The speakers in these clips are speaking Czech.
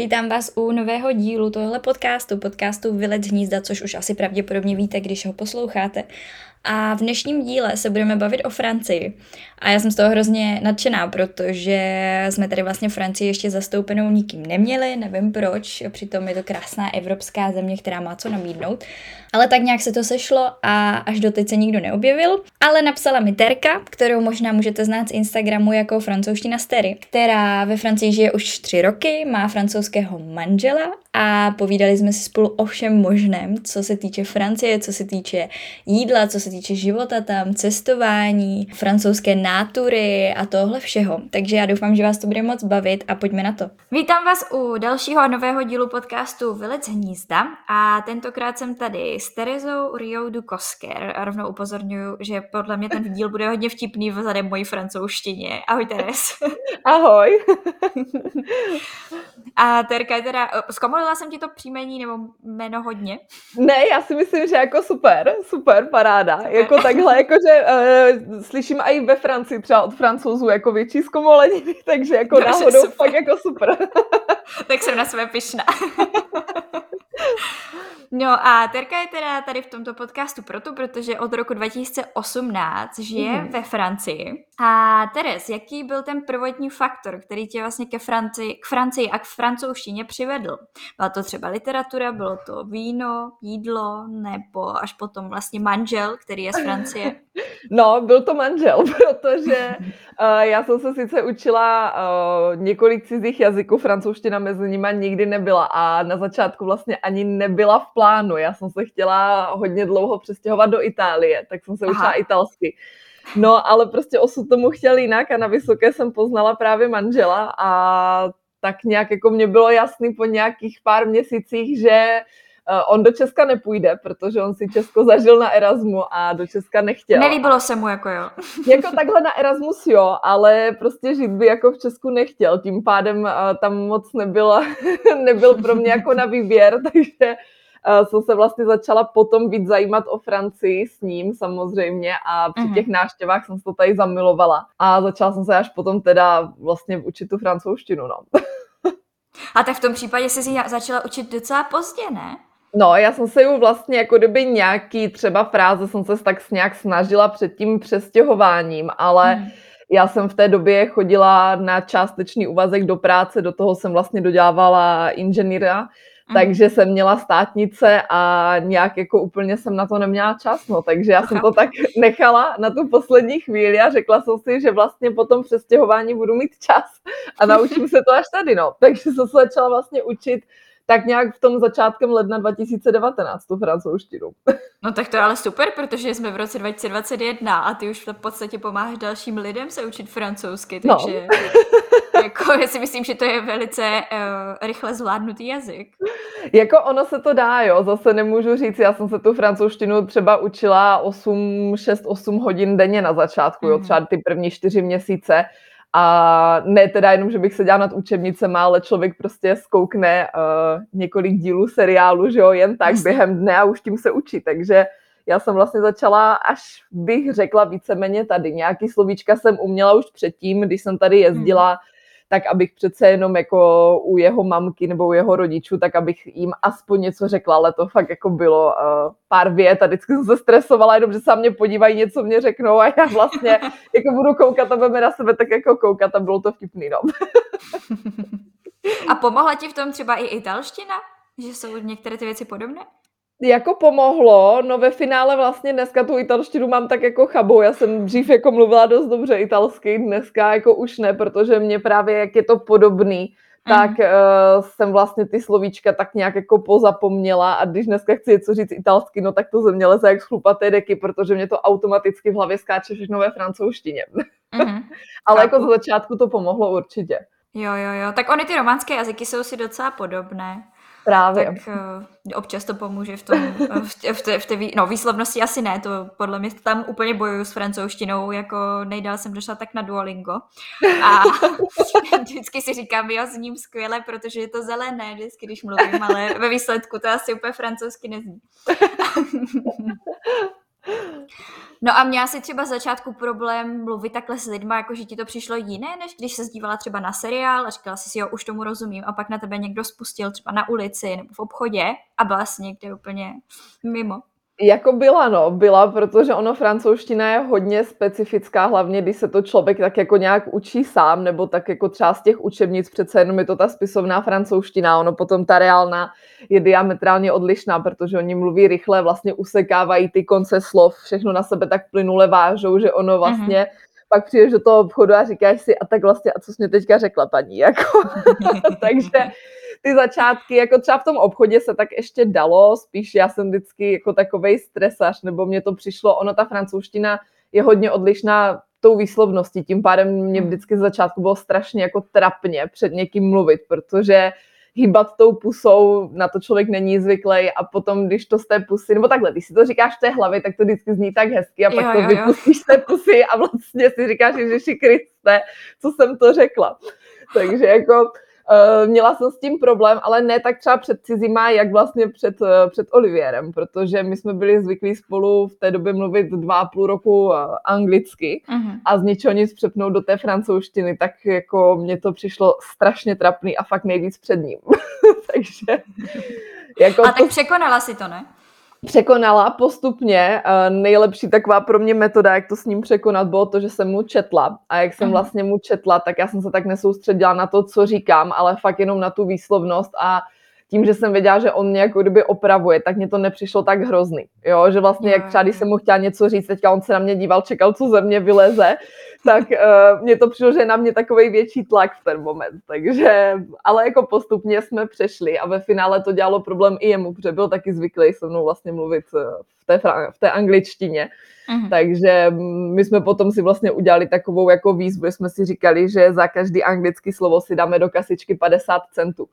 Vítám vás u nového dílu tohle podcastu, podcastu Vylec hnízda, což už asi pravděpodobně víte, když ho posloucháte. A v dnešním díle se budeme bavit o Francii. A já jsem z toho hrozně nadšená, protože jsme tady vlastně Francii ještě zastoupenou nikým neměli, nevím proč, přitom je to krásná evropská země, která má co nabídnout. Ale tak nějak se to sešlo a až doteď se nikdo neobjevil. Ale napsala mi Terka, kterou možná můžete znát z Instagramu jako francouzština Stery, která ve Francii žije už tři roky, má francouzského manžela a povídali jsme si spolu o všem možném, co se týče Francie, co se týče jídla, co se týče života tam, cestování, francouzské nátury a tohle všeho. Takže já doufám, že vás to bude moc bavit a pojďme na to. Vítám vás u dalšího nového dílu podcastu Vylec hnízda a tentokrát jsem tady s Terezou Rio du Kosker a rovnou upozorňuji, že podle mě ten díl bude hodně vtipný vzhledem mojí francouzštině. Ahoj Teres. Ahoj. a Terka je teda, zkomolila jsem ti to příjmení nebo jméno hodně? Ne, já si myslím, že jako super, super, paráda. Jako takhle, jakože uh, slyším i ve Francii třeba od francouzů jako větší zkomolení, takže jako Dobře, náhodou super. fakt jako super. tak jsem na sebe pišná. No a Terka je teda tady v tomto podcastu proto, protože od roku 2018 žije mm. ve Francii. A Teres, jaký byl ten prvotní faktor, který tě vlastně ke Francii, k Francii a k francouzštině přivedl? Byla to třeba literatura, bylo to víno, jídlo, nebo až potom vlastně manžel, který je z Francie? No, byl to manžel, protože uh, já jsem se sice učila uh, několik cizích jazyků, francouzština mezi nimi nikdy nebyla a na začátku vlastně ani nebyla v plánu. Já jsem se chtěla hodně dlouho přestěhovat do Itálie, tak jsem se Aha. učila italsky. No, ale prostě osud tomu chtěl jinak a na vysoké jsem poznala právě manžela a tak nějak jako mě bylo jasný po nějakých pár měsících, že Uh, on do Česka nepůjde, protože on si Česko zažil na Erasmu a do Česka nechtěl. Nelíbilo se mu, jako jo. jako takhle na Erasmus jo, ale prostě žít by jako v Česku nechtěl. Tím pádem uh, tam moc nebyla, nebyl pro mě jako na výběr, takže uh, jsem se vlastně začala potom víc zajímat o Francii s ním samozřejmě a při uh-huh. těch návštěvách jsem se to tady zamilovala a začala jsem se až potom teda vlastně učit tu francouzštinu, no. a tak v tom případě jsi si začala učit docela pozdě, ne? No, já jsem se ju vlastně jako kdyby nějaký třeba fráze jsem se tak nějak snažila před tím přestěhováním, ale hmm. já jsem v té době chodila na částečný úvazek do práce, do toho jsem vlastně dodělávala inženýra, Mm. takže jsem měla státnice a nějak jako úplně jsem na to neměla čas, no, takže já jsem to tak nechala na tu poslední chvíli a řekla jsem si, že vlastně po tom přestěhování budu mít čas a naučím se to až tady, no, takže jsem se začala vlastně učit tak nějak v tom začátkem ledna 2019 tu francouzštinu. No tak to je ale super, protože jsme v roce 2021 a ty už v podstatě pomáháš dalším lidem se učit francouzsky, no. takže no. jako, já si myslím, že to je velice uh, rychle zvládnutý jazyk. Jako ono se to dá, jo, zase nemůžu říct, já jsem se tu francouzštinu třeba učila 8, 6, 8 hodin denně na začátku, mm-hmm. jo, mhm. třeba ty první čtyři měsíce, a ne teda jenom, že bych se nad učebnicema, ale člověk prostě zkoukne uh, několik dílů seriálu, že jo, jen tak během dne a už tím se učí. Takže já jsem vlastně začala, až bych řekla víceméně tady. Nějaký slovíčka jsem uměla už předtím, když jsem tady jezdila hmm tak abych přece jenom jako u jeho mamky nebo u jeho rodičů, tak abych jim aspoň něco řekla, ale to fakt jako bylo uh, pár vět a vždycky jsem se stresovala, jenom že se mě podívají, něco mě řeknou a já vlastně jako budu koukat a budeme na sebe tak jako koukat a bylo to vtipný, no. a pomohla ti v tom třeba i italština? Že jsou některé ty věci podobné? Jako pomohlo, no ve finále vlastně dneska tu italštinu mám tak jako chabou, já jsem dřív jako mluvila dost dobře italsky, dneska jako už ne, protože mě právě, jak je to podobný, tak uh, jsem vlastně ty slovíčka tak nějak jako pozapomněla a když dneska chci něco říct italsky, no tak to ze mě leze jak schlupaté deky, protože mě to automaticky v hlavě skáče všechno ve francouzštině. Mm-hmm. Ale jako z začátku to pomohlo určitě. Jo, jo, jo. Tak ony ty románské jazyky jsou si docela podobné. Právě. Tak uh, občas to pomůže v tom, eh, v, té, v, té, v té, no výslovnosti asi ne, to podle mě tam úplně bojuju s francouzštinou, jako nejdál jsem došla tak na Duolingo a vždycky si říkám, jo, zním skvěle, protože je to zelené vždycky, když mluvím, ale ve výsledku to asi úplně francouzsky nezní. No a měla jsi třeba začátku problém mluvit takhle s lidma, jako že ti to přišlo jiné, než když se zdívala třeba na seriál a říkala si, jo, už tomu rozumím a pak na tebe někdo spustil třeba na ulici nebo v obchodě a byla jsi někde úplně mimo. Jako byla, no, byla, protože ono francouzština je hodně specifická, hlavně když se to člověk tak jako nějak učí sám, nebo tak jako třeba z těch učebnic, přece jenom je to ta spisovná francouzština, ono potom ta reálná je diametrálně odlišná, protože oni mluví rychle, vlastně usekávají ty konce slov, všechno na sebe tak plynule vážou, že ono vlastně mm-hmm. pak přijdeš do toho obchodu a říkáš si, a tak vlastně, a co jsi mě teďka řekla, paní, jako. Takže ty začátky, jako třeba v tom obchodě se tak ještě dalo, spíš já jsem vždycky jako takovej stresař, nebo mě to přišlo, ono ta francouzština je hodně odlišná tou výslovností, tím pádem mě hmm. vždycky z začátku bylo strašně jako trapně před někým mluvit, protože hýbat tou pusou, na to člověk není zvyklý a potom, když to z té pusy, nebo takhle, když si to říkáš v té hlavě, tak to vždycky zní tak hezky a pak jo, to jo, vypustíš z té pusy a vlastně si říkáš, že Kriste, co jsem to řekla. Takže jako měla jsem s tím problém, ale ne tak třeba před cizíma, jak vlastně před, uh, před Olivierem, protože my jsme byli zvyklí spolu v té době mluvit dva a půl roku uh, anglicky uh-huh. a z ničeho nic přepnout do té francouzštiny, tak jako mně to přišlo strašně trapný a fakt nejvíc před ním. Takže jako a to... tak překonala si to, ne? Překonala postupně. Nejlepší taková pro mě metoda, jak to s ním překonat, bylo to, že jsem mu četla. A jak jsem vlastně mu četla, tak já jsem se tak nesoustředila na to, co říkám, ale fakt jenom na tu výslovnost a tím, že jsem věděla, že on mě jako kdyby opravuje, tak mě to nepřišlo tak hrozný. Jo, že vlastně, jak třeba když jsem mu chtěla něco říct, teďka on se na mě díval, čekal, co ze mě vyleze, tak uh, mně to přišlo, že je na mě takový větší tlak v ten moment. Takže, ale jako postupně jsme přešli a ve finále to dělalo problém i jemu, protože byl taky zvyklý se mnou vlastně mluvit eh, v té, v té angličtině. Uh-huh. Takže my jsme potom si vlastně udělali takovou jako výzvu, jsme si říkali, že za každý anglický slovo si dáme do kasičky 50 centů.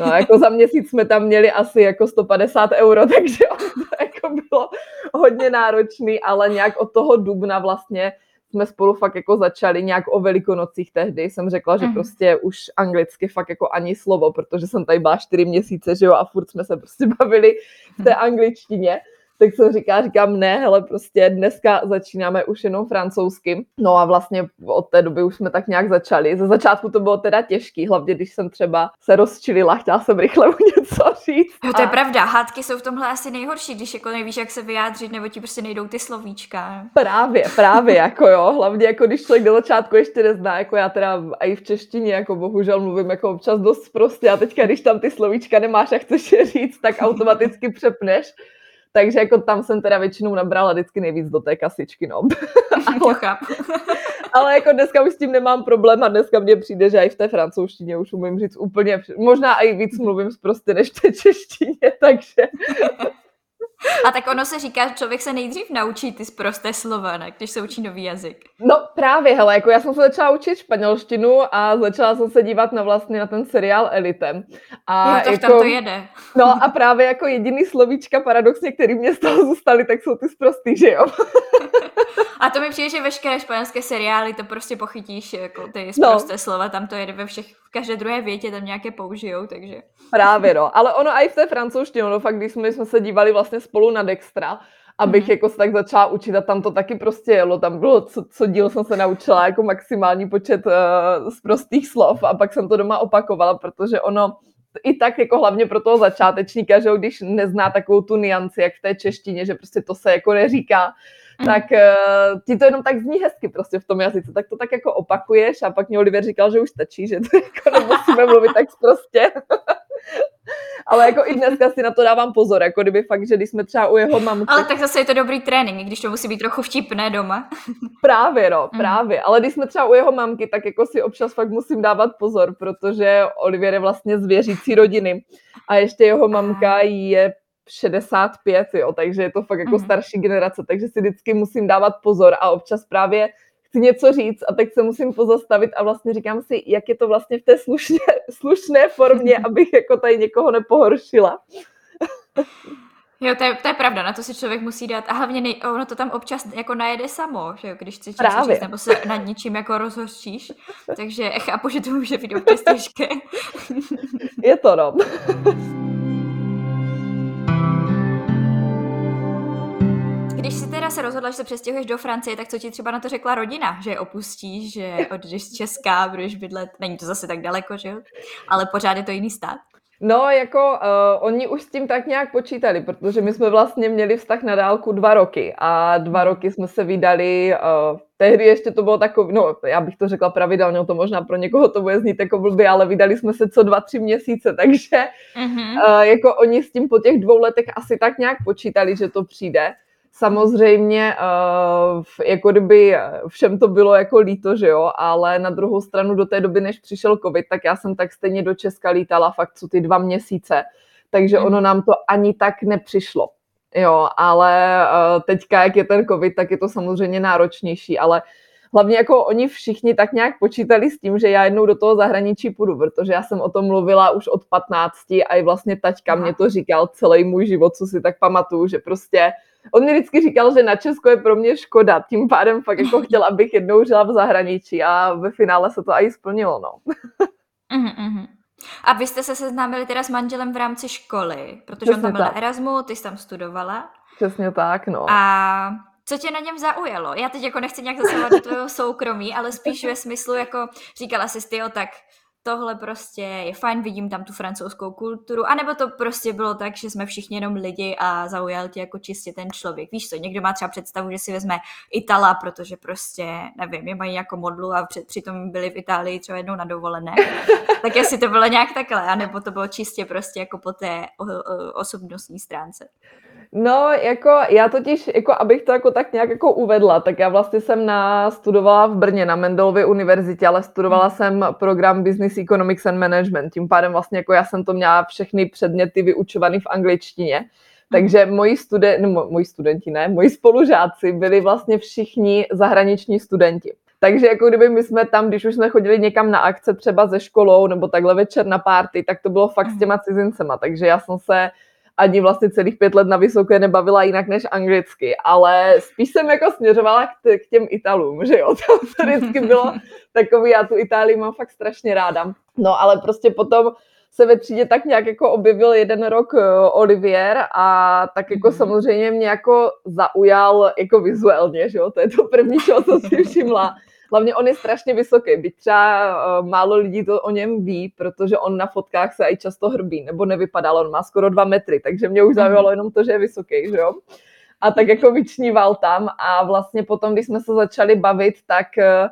No jako za měsíc jsme tam měli asi jako 150 euro, takže to jako bylo hodně náročný, ale nějak od toho dubna vlastně jsme spolu fakt jako začali nějak o velikonocích tehdy. Jsem řekla, že mm. prostě už anglicky fakt jako ani slovo, protože jsem tady byla čtyři měsíce, že jo, a furt jsme se prostě bavili v té angličtině tak jsem říká, říkám ne, hele, prostě dneska začínáme už jenom francouzsky. No a vlastně od té doby už jsme tak nějak začali. Ze začátku to bylo teda těžký, hlavně když jsem třeba se rozčilila, chtěla jsem rychle mu něco říct. Jo, to je a... pravda, hádky jsou v tomhle asi nejhorší, když jako nevíš, jak se vyjádřit, nebo ti prostě nejdou ty slovíčka. Právě, právě, jako jo, hlavně jako když člověk do začátku ještě nezná, jako já teda i v češtině, jako bohužel mluvím jako občas dost prostě a teďka, když tam ty slovíčka nemáš a chceš je říct, tak automaticky přepneš takže jako tam jsem teda většinou nabrala vždycky nejvíc do té kasičky, no. ale, ale jako dneska už s tím nemám problém a dneska mně přijde, že i v té francouzštině už umím říct úplně, možná i víc mluvím prostě než v té češtině, takže a tak ono se říká, že člověk se nejdřív naučí ty zprosté slova, ne? když se učí nový jazyk. No právě, hele, jako já jsem se začala učit španělštinu a začala jsem se dívat na vlastně na ten seriál Elite. A jo, to jako, tam to jede. No a právě jako jediný slovíčka paradoxně, který mě z toho zůstaly, tak jsou ty zprostý, že jo? a to mi přijde, že veškeré španělské seriály to prostě pochytíš, jako ty zprosté no. slova, tam to jede ve všech, v každé druhé větě tam nějaké použijou, takže... Právě, no. Ale ono i v té francouzštině, no fakt, když jsme, jsme se dívali vlastně spolu na Dextra, abych mm-hmm. jako se tak začala učit a tam to taky prostě jelo, tam bylo, co, co díl jsem se naučila, jako maximální počet uh, z prostých slov a pak jsem to doma opakovala, protože ono i tak jako hlavně pro toho začátečníka, že když nezná takovou tu nianci, jak v té češtině, že prostě to se jako neříká. Tak uh, ti to jenom tak zní hezky prostě v tom jazyce, tak to tak jako opakuješ a pak mě Oliver říkal, že už stačí, že to jako nemusíme mluvit tak prostě. Ale jako i dneska si na to dávám pozor, jako kdyby fakt, že když jsme třeba u jeho mamky. Ale tak zase je to dobrý trénink, když to musí být trochu vtipné doma. Právě, no, mm. právě. Ale když jsme třeba u jeho mamky, tak jako si občas fakt musím dávat pozor, protože Olivier je vlastně z věřící rodiny a ještě jeho mamka je 65, jo, takže je to fakt jako mm. starší generace, takže si vždycky musím dávat pozor a občas právě chci něco říct a tak se musím pozastavit a vlastně říkám si, jak je to vlastně v té slušné, slušné formě, abych jako tady někoho nepohoršila. Jo, to je, to je pravda, na to si člověk musí dát. A hlavně nej, ono to tam občas jako najede samo, že jo, když chceš něco říct, nebo se nad něčím jako rozhořčíš. Takže chápu, že to může být úplně těžké. Je to, no. Když si teda se rozhodla, že se přestěhuješ do Francie, tak co ti třeba na to řekla rodina, že je opustíš, že odjdeš z Česka, budeš bydlet, není to zase tak daleko, že jo? Ale pořád je to jiný stát. No, jako uh, oni už s tím tak nějak počítali, protože my jsme vlastně měli vztah na dálku dva roky a dva roky jsme se vydali, uh, tehdy ještě to bylo takový, no já bych to řekla pravidelně, to možná pro někoho to bude znít jako blbě, ale vydali jsme se co dva, tři měsíce, takže uh-huh. uh, jako oni s tím po těch dvou letech asi tak nějak počítali, že to přijde. Samozřejmě, uh, jako kdyby všem to bylo jako líto, že jo, ale na druhou stranu do té doby, než přišel covid, tak já jsem tak stejně do Česka lítala fakt co ty dva měsíce, takže ono nám to ani tak nepřišlo. Jo, ale uh, teďka, jak je ten covid, tak je to samozřejmě náročnější, ale hlavně jako oni všichni tak nějak počítali s tím, že já jednou do toho zahraničí půjdu, protože já jsem o tom mluvila už od 15 a i vlastně taťka mě to říkal celý můj život, co si tak pamatuju, že prostě on mi vždycky říkal, že na Česko je pro mě škoda, tím pádem fakt jako chtěl, abych jednou žila v zahraničí a ve finále se to i splnilo, no. Mm-hmm. A vy jste se seznámili teda s manželem v rámci školy, protože Přesně on tam byl tak. na Erasmu, ty jsi tam studovala. Přesně tak, no. A co tě na něm zaujalo? Já teď jako nechci nějak zasahovat do tvého soukromí, ale spíš ve smyslu jako říkala jsi ty, tak tohle prostě je fajn, vidím tam tu francouzskou kulturu, anebo to prostě bylo tak, že jsme všichni jenom lidi a zaujal tě jako čistě ten člověk. Víš co, někdo má třeba představu, že si vezme Itala, protože prostě, nevím, je mají jako modlu a před, přitom byli v Itálii třeba jednou na dovolené. tak jestli to bylo nějak takhle, anebo to bylo čistě prostě jako po té osobnostní stránce. No, jako já totiž, jako abych to jako tak nějak jako uvedla, tak já vlastně jsem na, studovala v Brně na Mendelově univerzitě, ale studovala hmm. jsem program Business Economics and Management. Tím pádem vlastně jako já jsem to měla všechny předměty vyučované v angličtině. Hmm. Takže moji, studen, no, moji studenti, ne, moji spolužáci byli vlastně všichni zahraniční studenti. Takže jako kdyby my jsme tam, když už jsme chodili někam na akce třeba ze školou nebo takhle večer na párty, tak to bylo fakt s hmm. těma cizincema. Takže já jsem se ani vlastně celých pět let na vysoké nebavila jinak než anglicky, ale spíš jsem jako směřovala k, k těm Italům, že jo, to vždycky bylo takový, já tu Itálii mám fakt strašně ráda. No ale prostě potom se ve třídě tak nějak jako objevil jeden rok uh, Olivier a tak jako mm. samozřejmě mě jako zaujal jako vizuálně, že jo, to je to první, co jsem si všimla. Hlavně on je strašně vysoký, byť třeba uh, málo lidí to o něm ví, protože on na fotkách se i často hrbí, nebo nevypadal, on má skoro dva metry, takže mě už mhm. zaujalo jenom to, že je vysoký, že jo. A tak jako vyčníval tam a vlastně potom, když jsme se začali bavit, tak uh,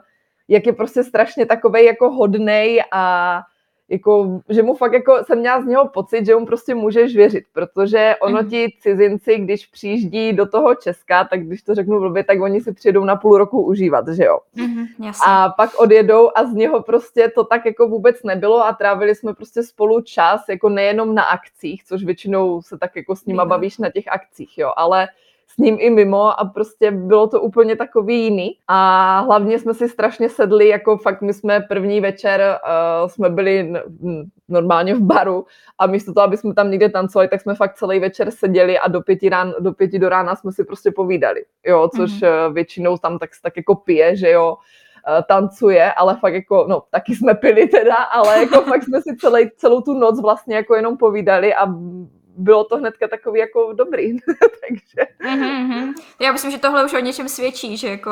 jak je prostě strašně takovej jako hodnej a jako, že mu fakt jako jsem měla z něho pocit, že mu prostě můžeš věřit, protože ono mm. ti cizinci, když přijíždí do toho Česka, tak když to řeknu blbě, tak oni si přijedou na půl roku užívat, že jo. Mm, a pak odjedou a z něho prostě to tak jako vůbec nebylo a trávili jsme prostě spolu čas, jako nejenom na akcích, což většinou se tak jako s nima bavíš na těch akcích, jo, ale s ním i mimo a prostě bylo to úplně takový jiný. A hlavně jsme si strašně sedli, jako fakt my jsme první večer, uh, jsme byli normálně v baru a místo toho, aby jsme tam někde tancovali, tak jsme fakt celý večer seděli a do pěti, rán, do pěti do rána jsme si prostě povídali, jo, což mm-hmm. většinou tam tak, tak jako pije, že jo, eh, tancuje, ale fakt jako, no taky jsme pili teda, ale jako fakt jsme si celý, celou tu noc vlastně jako jenom povídali a bylo to hnedka takový jako dobrý. Takže... Mm-hmm. Já myslím, že tohle už o něčem svědčí, že jako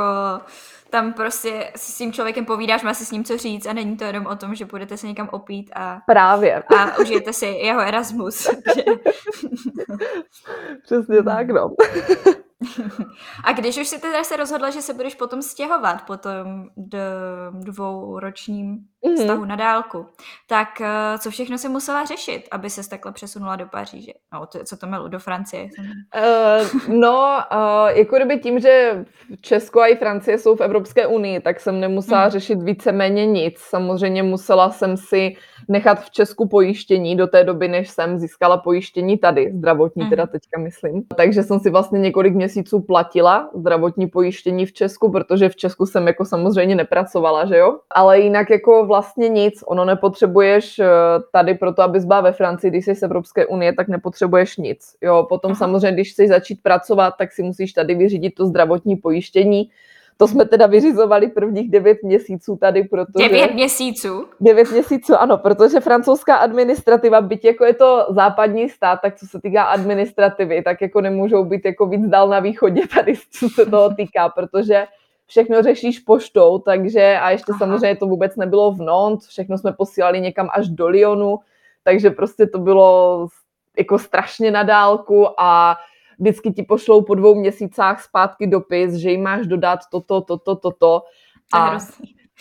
tam prostě si s tím člověkem povídáš, má si s ním co říct a není to jenom o tom, že budete se někam opít a, Právě. a užijete si jeho Erasmus. Přesně tak, no. A když už si teda se rozhodla, že se budeš potom stěhovat po tom dvouročním mm-hmm. vztahu na dálku, tak eh, co všechno si musela řešit, aby se takhle přesunula do Paříže? No, to, co to mělo do Francie? Uh, no, uh, jako kdyby tím, že Česko a i Francie jsou v Evropské unii, tak jsem nemusela mm. řešit víceméně nic. Samozřejmě musela jsem si nechat v Česku pojištění do té doby, než jsem získala pojištění tady, zdravotní mm. teda teďka myslím. Takže jsem si vlastně několik měsíců platila zdravotní pojištění v Česku, protože v Česku jsem jako samozřejmě nepracovala, že jo? Ale jinak jako vlastně nic, ono nepotřebuješ eh, tady proto, abys byla ve Francii, když jsi z Evropské unie, tak nepotřebuješ nic. Jo, potom Aha. samozřejmě, když chceš začít pracovat, tak si musíš tady vyřídit to zdravotní pojištění, To jsme teda vyřizovali prvních devět měsíců tady, protože... Devět měsíců? Devět měsíců, ano, protože francouzská administrativa, byť jako je to západní stát, tak co se týká administrativy, tak jako nemůžou být jako víc dál na východě tady, co se toho týká, protože všechno řešíš poštou, takže a ještě Aha. samozřejmě to vůbec nebylo v Nantes, všechno jsme posílali někam až do Lyonu, takže prostě to bylo jako strašně na dálku a vždycky ti pošlou po dvou měsících zpátky dopis, že jim máš dodat toto, toto, toto. A,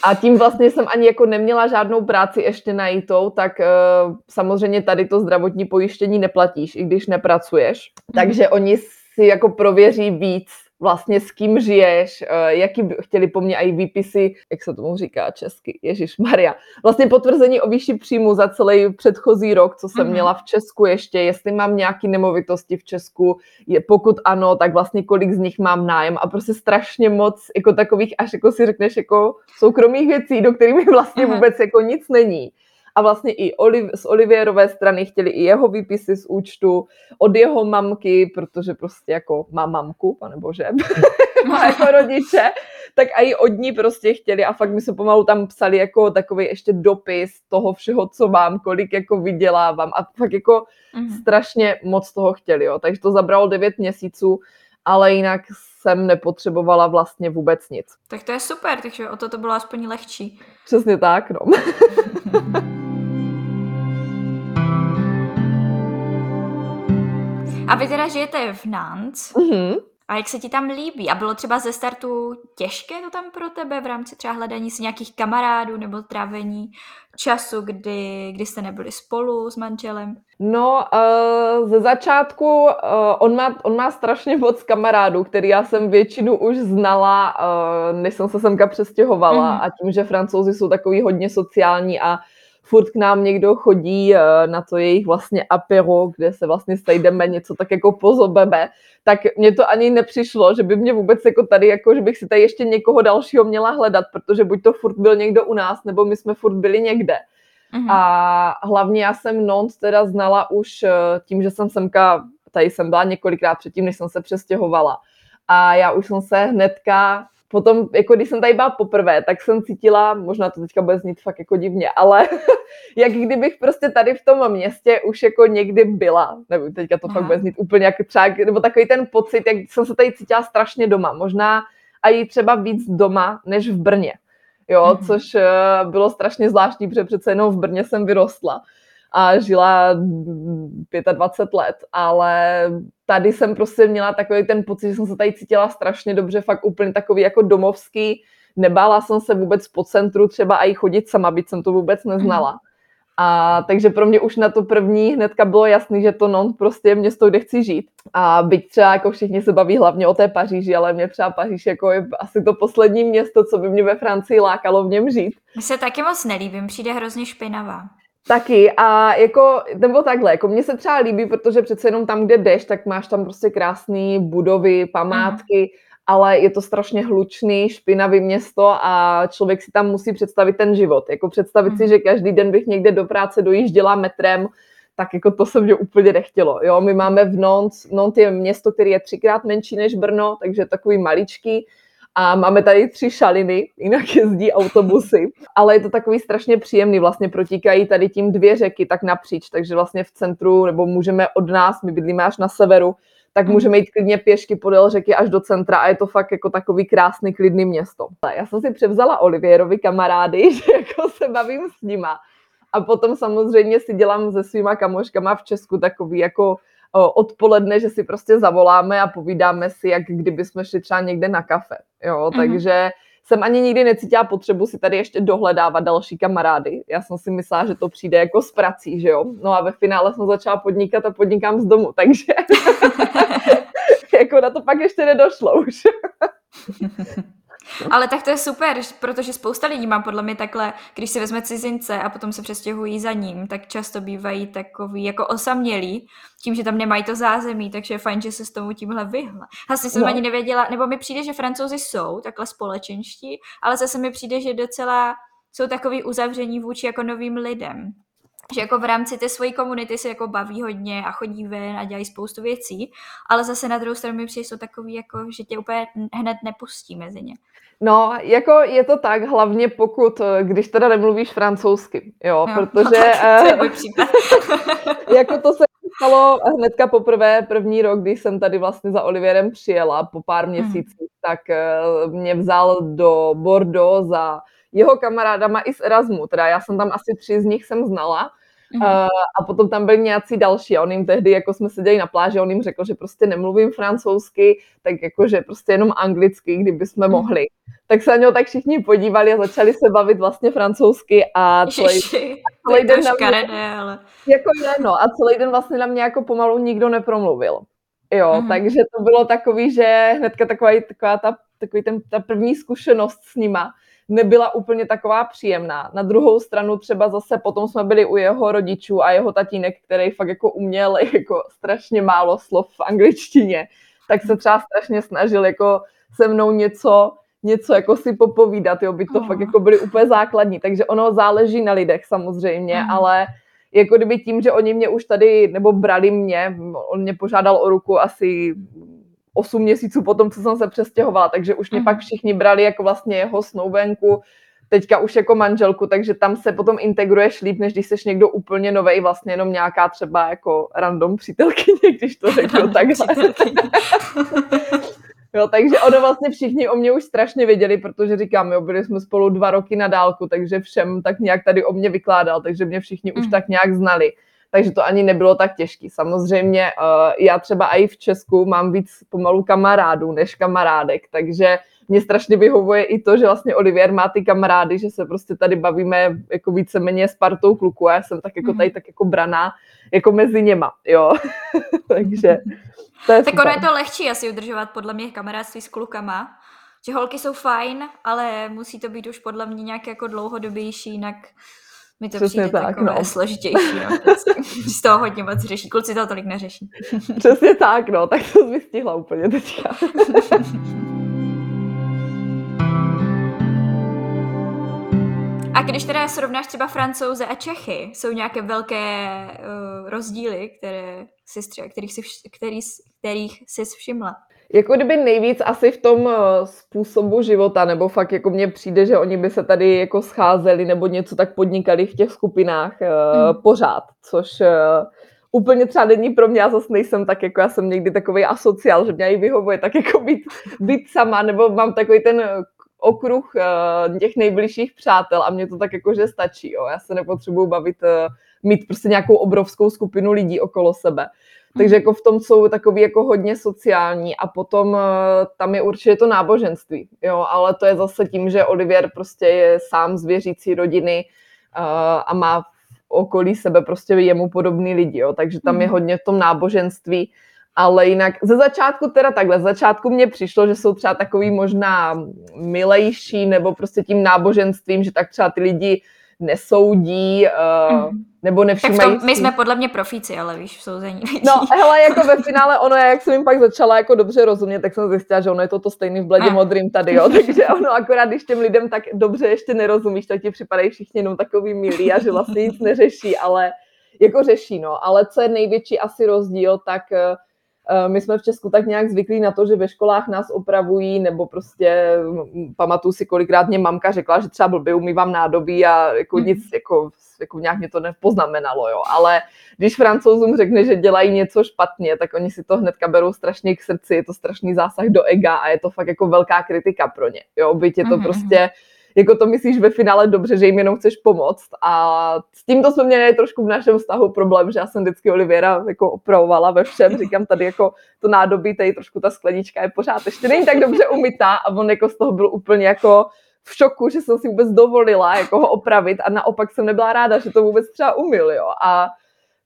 a tím vlastně jsem ani jako neměla žádnou práci ještě najitou, tak uh, samozřejmě tady to zdravotní pojištění neplatíš, i když nepracuješ. Mm. Takže oni si jako prověří víc vlastně s kým žiješ, eh, jaký by chtěli po mně i výpisy, jak se tomu říká česky, Ježíš Maria. Vlastně potvrzení o výši příjmu za celý předchozí rok, co jsem mm-hmm. měla v Česku ještě, jestli mám nějaké nemovitosti v Česku, je, pokud ano, tak vlastně kolik z nich mám nájem a prostě strašně moc jako takových, až jako si řekneš, jako soukromých věcí, do kterých vlastně mm-hmm. vůbec jako nic není a vlastně i Oliv, z Olivierové strany chtěli i jeho výpisy z účtu, od jeho mamky, protože prostě jako má mamku, pane bože, má jako rodiče, tak a i od ní prostě chtěli a fakt mi se pomalu tam psali jako takový ještě dopis toho všeho, co mám, kolik jako vydělávám a fakt jako mm-hmm. strašně moc toho chtěli, jo. Takže to zabralo devět měsíců, ale jinak jsem nepotřebovala vlastně vůbec nic. Tak to je super, takže o to to bylo aspoň lehčí. Přesně tak, no. A vy teda žijete v Nantes. Mm-hmm. A jak se ti tam líbí? A bylo třeba ze startu těžké to tam pro tebe v rámci třeba hledání si nějakých kamarádů nebo trávení času, kdy, kdy jste nebyli spolu s manželem? No, uh, ze začátku uh, on, má, on má strašně moc kamarádů, který já jsem většinu už znala, uh, než jsem se semka přestěhovala. Mm-hmm. A tím, že francouzi jsou takový hodně sociální a furt k nám někdo chodí eh, na to jejich vlastně apero, kde se vlastně sejdeme, něco tak jako pozobeme, tak mně to ani nepřišlo, že by mě vůbec jako tady, jako že bych si tady ještě někoho dalšího měla hledat, protože buď to furt byl někdo u nás, nebo my jsme furt byli někde. Mm-hmm. A hlavně já jsem Nons teda znala už eh, tím, že jsem semka, tady jsem byla několikrát předtím, než jsem se přestěhovala. A já už jsem se hnedka potom, jako když jsem tady byla poprvé, tak jsem cítila, možná to teďka bude znít fakt jako divně, ale jak kdybych prostě tady v tom městě už jako někdy byla, nebo teďka to Aha. fakt bude znít úplně jak třeba, nebo takový ten pocit, jak jsem se tady cítila strašně doma, možná a i třeba víc doma, než v Brně, jo, mm-hmm. což uh, bylo strašně zvláštní, protože přece jenom v Brně jsem vyrostla a žila 25 let, ale tady jsem prostě měla takový ten pocit, že jsem se tady cítila strašně dobře, fakt úplně takový jako domovský, nebála jsem se vůbec po centru třeba i chodit sama, byť jsem to vůbec neznala. A takže pro mě už na to první hnedka bylo jasný, že to non prostě je město, kde chci žít. A byť třeba jako všichni se baví hlavně o té Paříži, ale mě třeba Paříž jako je asi to poslední město, co by mě ve Francii lákalo v něm žít. Mně se taky moc nelíbím, přijde hrozně špinavá. Taky a jako, nebo takhle, jako mně se třeba líbí, protože přece jenom tam, kde jdeš, tak máš tam prostě krásné budovy, památky, mm. ale je to strašně hlučný, špinavý město a člověk si tam musí představit ten život. Jako představit mm. si, že každý den bych někde do práce dojížděla metrem, tak jako to se mě úplně nechtělo. Jo, my máme v Nantes, Nantes je město, které je třikrát menší než Brno, takže takový maličký a máme tady tři šaliny, jinak jezdí autobusy, ale je to takový strašně příjemný, vlastně protíkají tady tím dvě řeky tak napříč, takže vlastně v centru, nebo můžeme od nás, my bydlíme až na severu, tak mhm. můžeme jít klidně pěšky podél řeky až do centra a je to fakt jako takový krásný, klidný město. Já jsem si převzala Olivierovi kamarády, že jako se bavím s nima. A potom samozřejmě si dělám se svýma kamoškama v Česku takový jako odpoledne, že si prostě zavoláme a povídáme si, jak kdyby jsme šli třeba někde na kafe. Jo, mm-hmm. takže jsem ani nikdy necítila potřebu si tady ještě dohledávat další kamarády. Já jsem si myslela, že to přijde jako z prací, že jo. No a ve finále jsem začala podnikat a podnikám z domu, takže jako na to pak ještě nedošlo už. Ale tak to je super, protože spousta lidí má podle mě takhle, když si vezme cizince a potom se přestěhují za ním, tak často bývají takový jako osamělí, tím, že tam nemají to zázemí, takže je fajn, že se s tomu tímhle vyhla. Asi jsem no. ani nevěděla, nebo mi přijde, že francouzi jsou takhle společenští, ale zase mi přijde, že docela jsou takový uzavření vůči jako novým lidem. Že jako v rámci té svojí komunity se jako baví hodně a chodí ven a dělají spoustu věcí, ale zase na druhou stranu mi přijde, jsou takový, jako, že tě úplně hned nepustí mezi ně. No, jako je to tak, hlavně pokud, eh, když teda nemluvíš francouzsky, jo, jo protože... No to je můj případ. jako to se stalo hnedka poprvé, první rok, když jsem tady vlastně za Olivierem přijela po pár mhm. měsících, hmm. tak uh, mě vzal do Bordeaux za jeho kamarádama i z Erasmu, teda já jsem tam asi tři z nich jsem znala, Uh, a potom tam byli nějací další a on jim tehdy, jako jsme seděli na pláži, on jim řekl, že prostě nemluvím francouzsky, tak jako, že prostě jenom anglicky, kdyby jsme mhm. mohli. Tak se na něho tak všichni podívali a začali se bavit vlastně francouzsky a celý, Ježi, a celý den na mě, škaredé, ale... jako je, no, a celý den vlastně na mě jako pomalu nikdo nepromluvil. Jo, mm. takže to bylo takový, že hnedka taková, taková ta, takový ten, ta první zkušenost s nima, nebyla úplně taková příjemná. Na druhou stranu třeba zase potom jsme byli u jeho rodičů a jeho tatínek, který fakt jako uměl jako strašně málo slov v angličtině, tak se třeba strašně snažil jako se mnou něco, něco jako si popovídat, jo, by to oh. fakt jako byly úplně základní, takže ono záleží na lidech samozřejmě, mm. ale jako kdyby tím, že oni mě už tady, nebo brali mě, on mě požádal o ruku asi 8 měsíců potom, co jsem se přestěhovala, takže už mě mm. pak všichni brali jako vlastně jeho snoubenku, teďka už jako manželku, takže tam se potom integruješ líp, než když jsi někdo úplně nový, vlastně jenom nějaká třeba jako random přítelkyně, když to řeknu takhle. jo, takže ono vlastně všichni o mě už strašně věděli, protože říkám, jo, byli jsme spolu dva roky na dálku, takže všem tak nějak tady o mě vykládal, takže mě všichni mm. už mhm. tak nějak znali takže to ani nebylo tak těžké. Samozřejmě uh, já třeba i v Česku mám víc pomalu kamarádů než kamarádek, takže mě strašně vyhovuje i to, že vlastně Olivier má ty kamarády, že se prostě tady bavíme jako víceméně s partou kluku a já jsem tak jako mhm. tady tak jako braná jako mezi něma, jo. takže to je Tak ono je to lehčí asi udržovat podle mě kamarádství s klukama, že holky jsou fajn, ale musí to být už podle mě nějak jako dlouhodobější, jinak mi to Přesně přijde tak, takové no. složitější. No, z toho hodně moc řeší. Kluci toho tolik neřeší. Přesně tak, no. Tak to vystihla úplně teďka. A když teda srovnáš třeba Francouze a Čechy, jsou nějaké velké uh, rozdíly, které jsi, kterých, jsi, který, kterých jsi všimla? Jako kdyby nejvíc asi v tom eh, způsobu života, nebo fakt jako mně přijde, že oni by se tady jako scházeli nebo něco tak podnikali v těch skupinách hmm. pořád, což uh, úplně třeba není pro mě, já zase nejsem tak jako, já jsem někdy takový asociál, že mě i vyhovuje tak jako být, být sama, nebo mám takový ten okruh uh, těch nejbližších přátel a mě to tak jako, že stačí, jo. já se nepotřebuju bavit, uh, mít prostě nějakou obrovskou skupinu lidí okolo sebe. Takže jako v tom jsou takový jako hodně sociální a potom eh, tam je určitě to náboženství, jo, ale to je zase tím, že Olivier prostě je sám z věřící rodiny uh, a má v okolí sebe prostě jemu podobný lidi, jo, takže tam je mhm. hodně v tom náboženství, ale jinak ze začátku teda takhle, z začátku mně přišlo, že jsou třeba takový možná milejší nebo prostě tím náboženstvím, že tak třeba ty lidi nesoudí uh, mm. Nebo nevšímají. Tak my jsme podle mě profíci, ale víš, v souzení. No, hele, jako ve finále ono, jak jsem jim pak začala jako dobře rozumět, tak jsem zjistila, že ono je to to stejný v bledě modrým tady, jo, takže ono akorát, když těm lidem tak dobře ještě nerozumíš, tak ti připadají všichni jenom takový milí a že vlastně nic neřeší, ale jako řeší, no, ale co je největší asi rozdíl, tak Eh, my jsme v Česku tak nějak zvyklí na to, že ve školách nás opravují, nebo prostě pamatuju si, kolikrát mě mamka řekla, že třeba blbě umývám nádobí a jako hmm. nic, jako, jako nějak mě to nepoznamenalo, jo. Ale když francouzům řekne, že dělají něco špatně, tak oni si to hnedka berou strašně k srdci, je to strašný zásah do ega a je to fakt jako velká kritika pro ně, jo. Byť je to mm-hmm. prostě jako to myslíš ve finále dobře, že jim jenom chceš pomoct. A s tímto jsme měli trošku v našem vztahu problém, že já jsem vždycky Oliviera jako opravovala ve všem. Říkám tady jako to nádobí, tady trošku ta sklenička je pořád ještě není tak dobře umytá a on jako z toho byl úplně jako v šoku, že jsem si vůbec dovolila jako ho opravit a naopak jsem nebyla ráda, že to vůbec třeba umyl, jo. A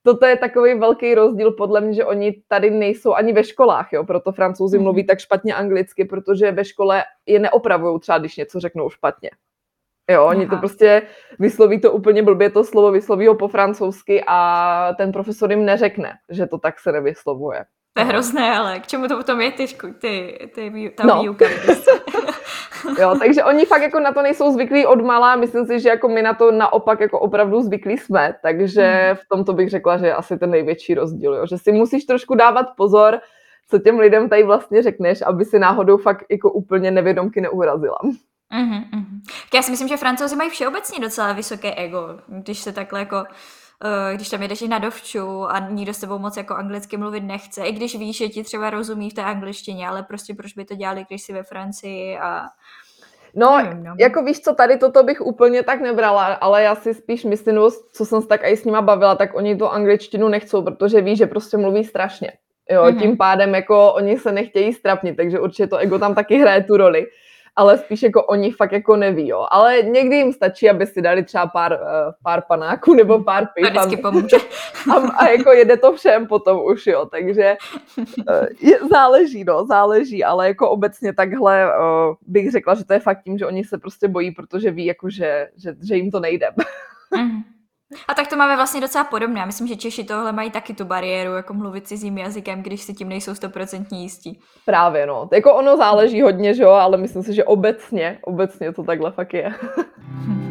toto je takový velký rozdíl podle mě, že oni tady nejsou ani ve školách, jo, proto francouzi mluví mhm. tak špatně anglicky, protože ve škole je neopravují třeba, když něco řeknou špatně. Jo, oni Aha. to prostě vysloví to úplně blbě, to slovo vysloví ho po francouzsky a ten profesor jim neřekne, že to tak se nevyslovuje. To je hrozné, ale k čemu to potom je ty, ty, ty ta no. výuka? jo, takže oni fakt jako na to nejsou zvyklí od malá, myslím si, že jako my na to naopak jako opravdu zvyklí jsme, takže hmm. v tomto bych řekla, že je asi ten největší rozdíl, jo, že si musíš trošku dávat pozor, co těm lidem tady vlastně řekneš, aby si náhodou fakt jako úplně nevědomky neurazila. Uh-huh. Já si myslím, že francouzi mají všeobecně docela vysoké ego, když se takhle jako když tam jedeš i na dovču a nikdo s tebou moc jako anglicky mluvit nechce, i když víš, že ti třeba rozumí v té angličtině, ale prostě proč by to dělali, když jsi ve Francii a No, nevím, no, jako víš co, tady toto bych úplně tak nebrala, ale já si spíš myslím, co jsem se tak i s nima bavila, tak oni tu angličtinu nechcou, protože ví, že prostě mluví strašně. Jo, mm-hmm. tím pádem jako oni se nechtějí strapnit, takže určitě to ego tam taky hraje tu roli ale spíš jako oni fakt jako neví, jo. Ale někdy jim stačí, aby si dali třeba pár, uh, pár panáků nebo pár piv. A, pomůže. A, a, jako jede to všem potom už, jo. Takže uh, je, záleží, no, záleží, ale jako obecně takhle uh, bych řekla, že to je fakt tím, že oni se prostě bojí, protože ví, jako, že, že, že jim to nejde. Mm. A tak to máme vlastně docela podobné. Já myslím, že Češi tohle mají taky tu bariéru, jako mluvit cizím jazykem, když si tím nejsou stoprocentně jistí. Právě, no. Jako ono záleží hodně, že jo, ale myslím si, že obecně, obecně to takhle fakt je.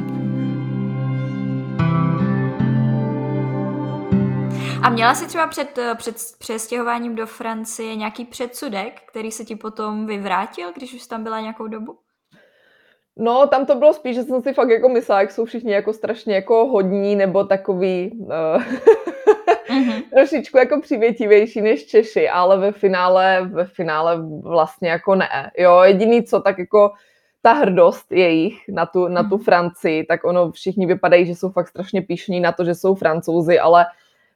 A měla jsi třeba před, před přestěhováním do Francie nějaký předsudek, který se ti potom vyvrátil, když už tam byla nějakou dobu? No, tam to bylo spíš, že jsem si fakt jako myslela, jak jsou všichni jako strašně jako hodní nebo takový uh, mm-hmm. trošičku jako přivětivější než Češi, ale ve finále, ve finále vlastně jako ne. Jo, jediný co, tak jako ta hrdost jejich na tu, na tu mhm. Francii, tak ono všichni vypadají, že jsou fakt strašně píšní na to, že jsou francouzi, ale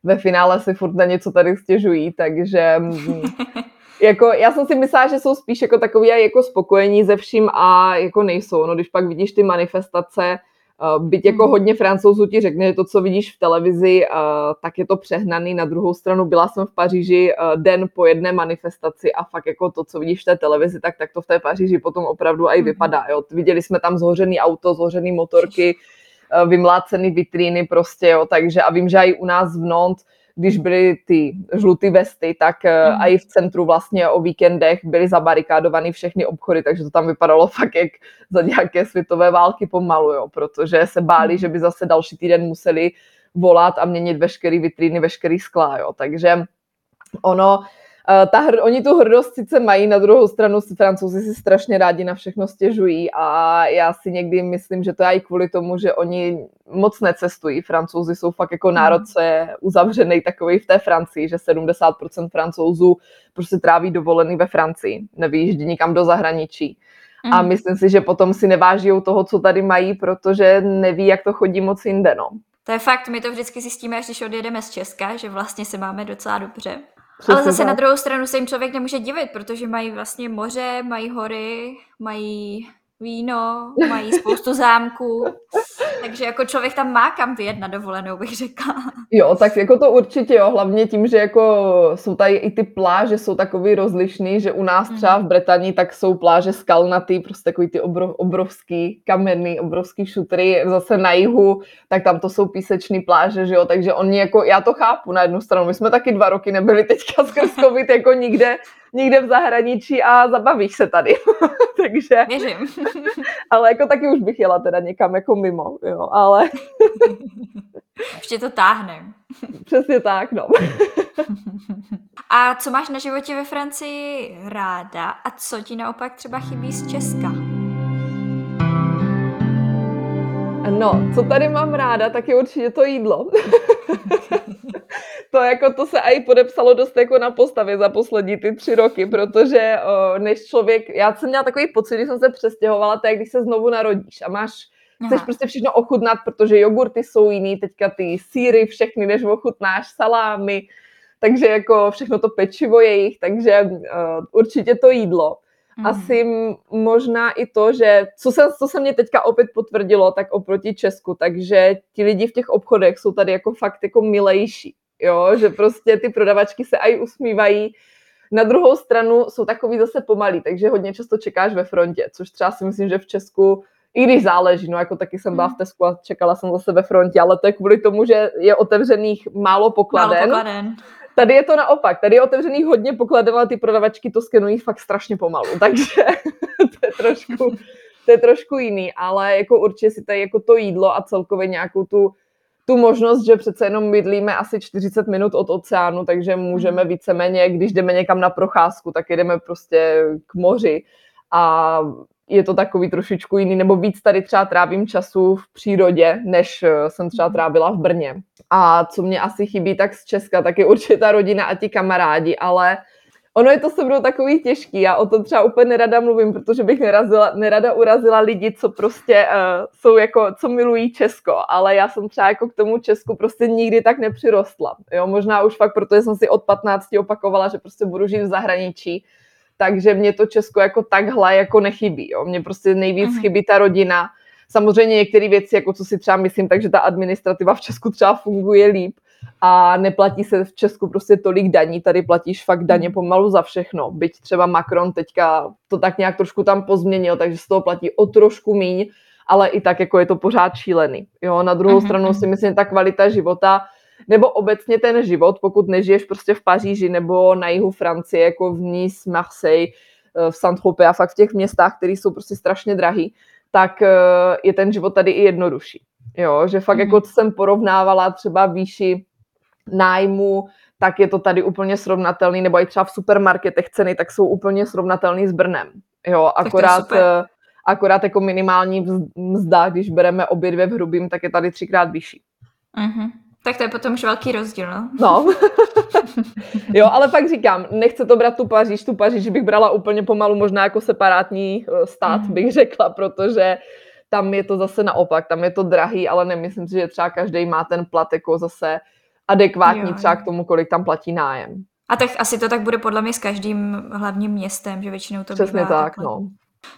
ve finále si furt na něco tady stěžují, takže mm, jako, já jsem si myslela, že jsou spíš jako takový jako spokojení ze vším a jako nejsou. No, když pak vidíš ty manifestace, uh, byť jako hmm. hodně francouzů ti řekne, že to, co vidíš v televizi, uh, tak je to přehnaný. Na druhou stranu byla jsem v Paříži uh, den po jedné manifestaci a fakt jako to, co vidíš v té televizi, tak, tak to v té Paříži potom opravdu i hmm. vypadá. Jo. Viděli jsme tam zhořený auto, zhořený motorky, vymlácený vitríny prostě, jo. takže a vím, že i u nás v Nantes když byly ty žluté vesty, tak mm. i v centru vlastně o víkendech byly zabarikádované všechny obchody, takže to tam vypadalo fakt jak za nějaké světové války pomalu, jo, protože se báli, mm. že by zase další týden museli volat a měnit veškerý vitríny, veškerý skla, jo, takže ono, ta hr, oni tu hrdost sice mají, na druhou stranu francouzi si strašně rádi na všechno stěžují a já si někdy myslím, že to je i kvůli tomu, že oni moc necestují. Francouzi jsou fakt jako národ, co je uzavřený takový v té Francii, že 70% francouzů prostě tráví dovolený ve Francii, nevyjíždí nikam do zahraničí. Mm. A myslím si, že potom si neváží toho, co tady mají, protože neví, jak to chodí moc jinde. No. To je fakt, my to vždycky zjistíme, až když odjedeme z Česka, že vlastně se máme docela dobře. Přesně Ale zase tak. na druhou stranu se jim člověk nemůže divit, protože mají vlastně moře, mají hory, mají víno, mají spoustu zámků, takže jako člověk tam má kam vyjet na dovolenou, bych řekla. Jo, tak jako to určitě, jo, hlavně tím, že jako jsou tady i ty pláže, jsou takový rozlišný, že u nás třeba v mhm. Bretani tak jsou pláže skalnatý, prostě takový ty obrov, obrovský kamenný, obrovský šutry, zase na jihu, tak tam to jsou písečný pláže, že jo, takže oni jako, já to chápu na jednu stranu, my jsme taky dva roky nebyli teďka skrz covid jako nikde, nikde v zahraničí a zabavíš se tady. Takže... Věřím. ale jako taky už bych jela teda někam jako mimo, jo, ale... Ještě to táhne. Přesně tak, no. a co máš na životě ve Francii ráda a co ti naopak třeba chybí z Česka? No, co tady mám ráda, tak je určitě to jídlo. To jako to se i podepsalo dost jako na postavě za poslední ty tři roky, protože o, než člověk, já jsem měla takový pocit, když jsem se přestěhovala, to je, když se znovu narodíš a máš Aha. chceš prostě všechno ochutnat, protože jogurty jsou jiný, teďka ty síry, všechny, než ochutnáš, salámy, takže jako všechno to pečivo jejich, takže uh, určitě to jídlo. Mm. Asi možná i to, že co se, co se mě teďka opět potvrdilo, tak oproti Česku, takže ti lidi v těch obchodech jsou tady jako fakt jako milejší, jo, že prostě ty prodavačky se aj usmívají, na druhou stranu jsou takový zase pomalý, takže hodně často čekáš ve frontě, což třeba si myslím, že v Česku i když záleží, no jako taky jsem byla v hmm. Tesku a čekala jsem zase ve frontě, ale to je kvůli tomu, že je otevřených málo pokladen. Málo pokladen Tady je to naopak, tady je otevřený hodně pokladem, ale ty prodavačky to skenují fakt strašně pomalu, takže to je trošku, to je trošku jiný, ale jako určitě si tady jako to jídlo a celkově nějakou tu, tu možnost, že přece jenom bydlíme asi 40 minut od oceánu, takže můžeme mhm. víceméně, když jdeme někam na procházku, tak jdeme prostě k moři a je to takový trošičku jiný, nebo víc tady třeba trávím času v přírodě, než eh, jsem třeba mhm. trávila v Brně. A co mě asi chybí tak z Česka, tak je určitě ta rodina a ti kamarádi, ale ono je to se mnou takový těžký. Já o tom třeba úplně nerada mluvím, protože bych nerazila, nerada urazila lidi, co prostě uh, jsou jako, co milují Česko, ale já jsem třeba jako k tomu Česku prostě nikdy tak nepřirostla. Jo, možná už fakt, protože jsem si od 15 opakovala, že prostě budu žít v zahraničí, takže mě to Česko jako takhle jako nechybí. Jo. Mně prostě nejvíc uh-huh. chybí ta rodina. Samozřejmě některé věci, jako co si třeba myslím, takže ta administrativa v Česku třeba funguje líp a neplatí se v Česku prostě tolik daní, tady platíš fakt daně mhm. pomalu za všechno, byť třeba Macron teďka to tak nějak trošku tam pozměnil, takže z toho platí o trošku míň, ale i tak jako je to pořád šílený. Jo, na druhou uh-huh. stranu si myslím, ta kvalita života nebo obecně ten život, pokud nežiješ prostě v Paříži nebo na jihu Francie, jako v Nice, Marseille, eh, v Saint-Tropez a fakt v těch městách, které jsou prostě strašně drahý, tak eh, je ten život tady i jednodušší. Jo, že fakt mm-hmm. jako jsem porovnávala třeba výši nájmu, tak je to tady úplně srovnatelný, nebo i třeba v supermarketech ceny, tak jsou úplně srovnatelný s Brnem. Jo, akorát, eh, akorát jako minimální mzda, když bereme obě dvě v hrubým, tak je tady třikrát vyšší. Mm-hmm. Tak to je potom už velký rozdíl, no. No. jo, ale pak říkám, nechce to brát tu Paříž, tu Paříž bych brala úplně pomalu, možná jako separátní eh, stát, mm. bych řekla, protože tam je to zase naopak, tam je to drahý, ale nemyslím si, že třeba každý má ten plat jako zase adekvátní jo, třeba k tomu, kolik tam platí nájem. A tak asi to tak bude podle mě s každým hlavním městem, že většinou to Přesně bývá tak, takhle. no.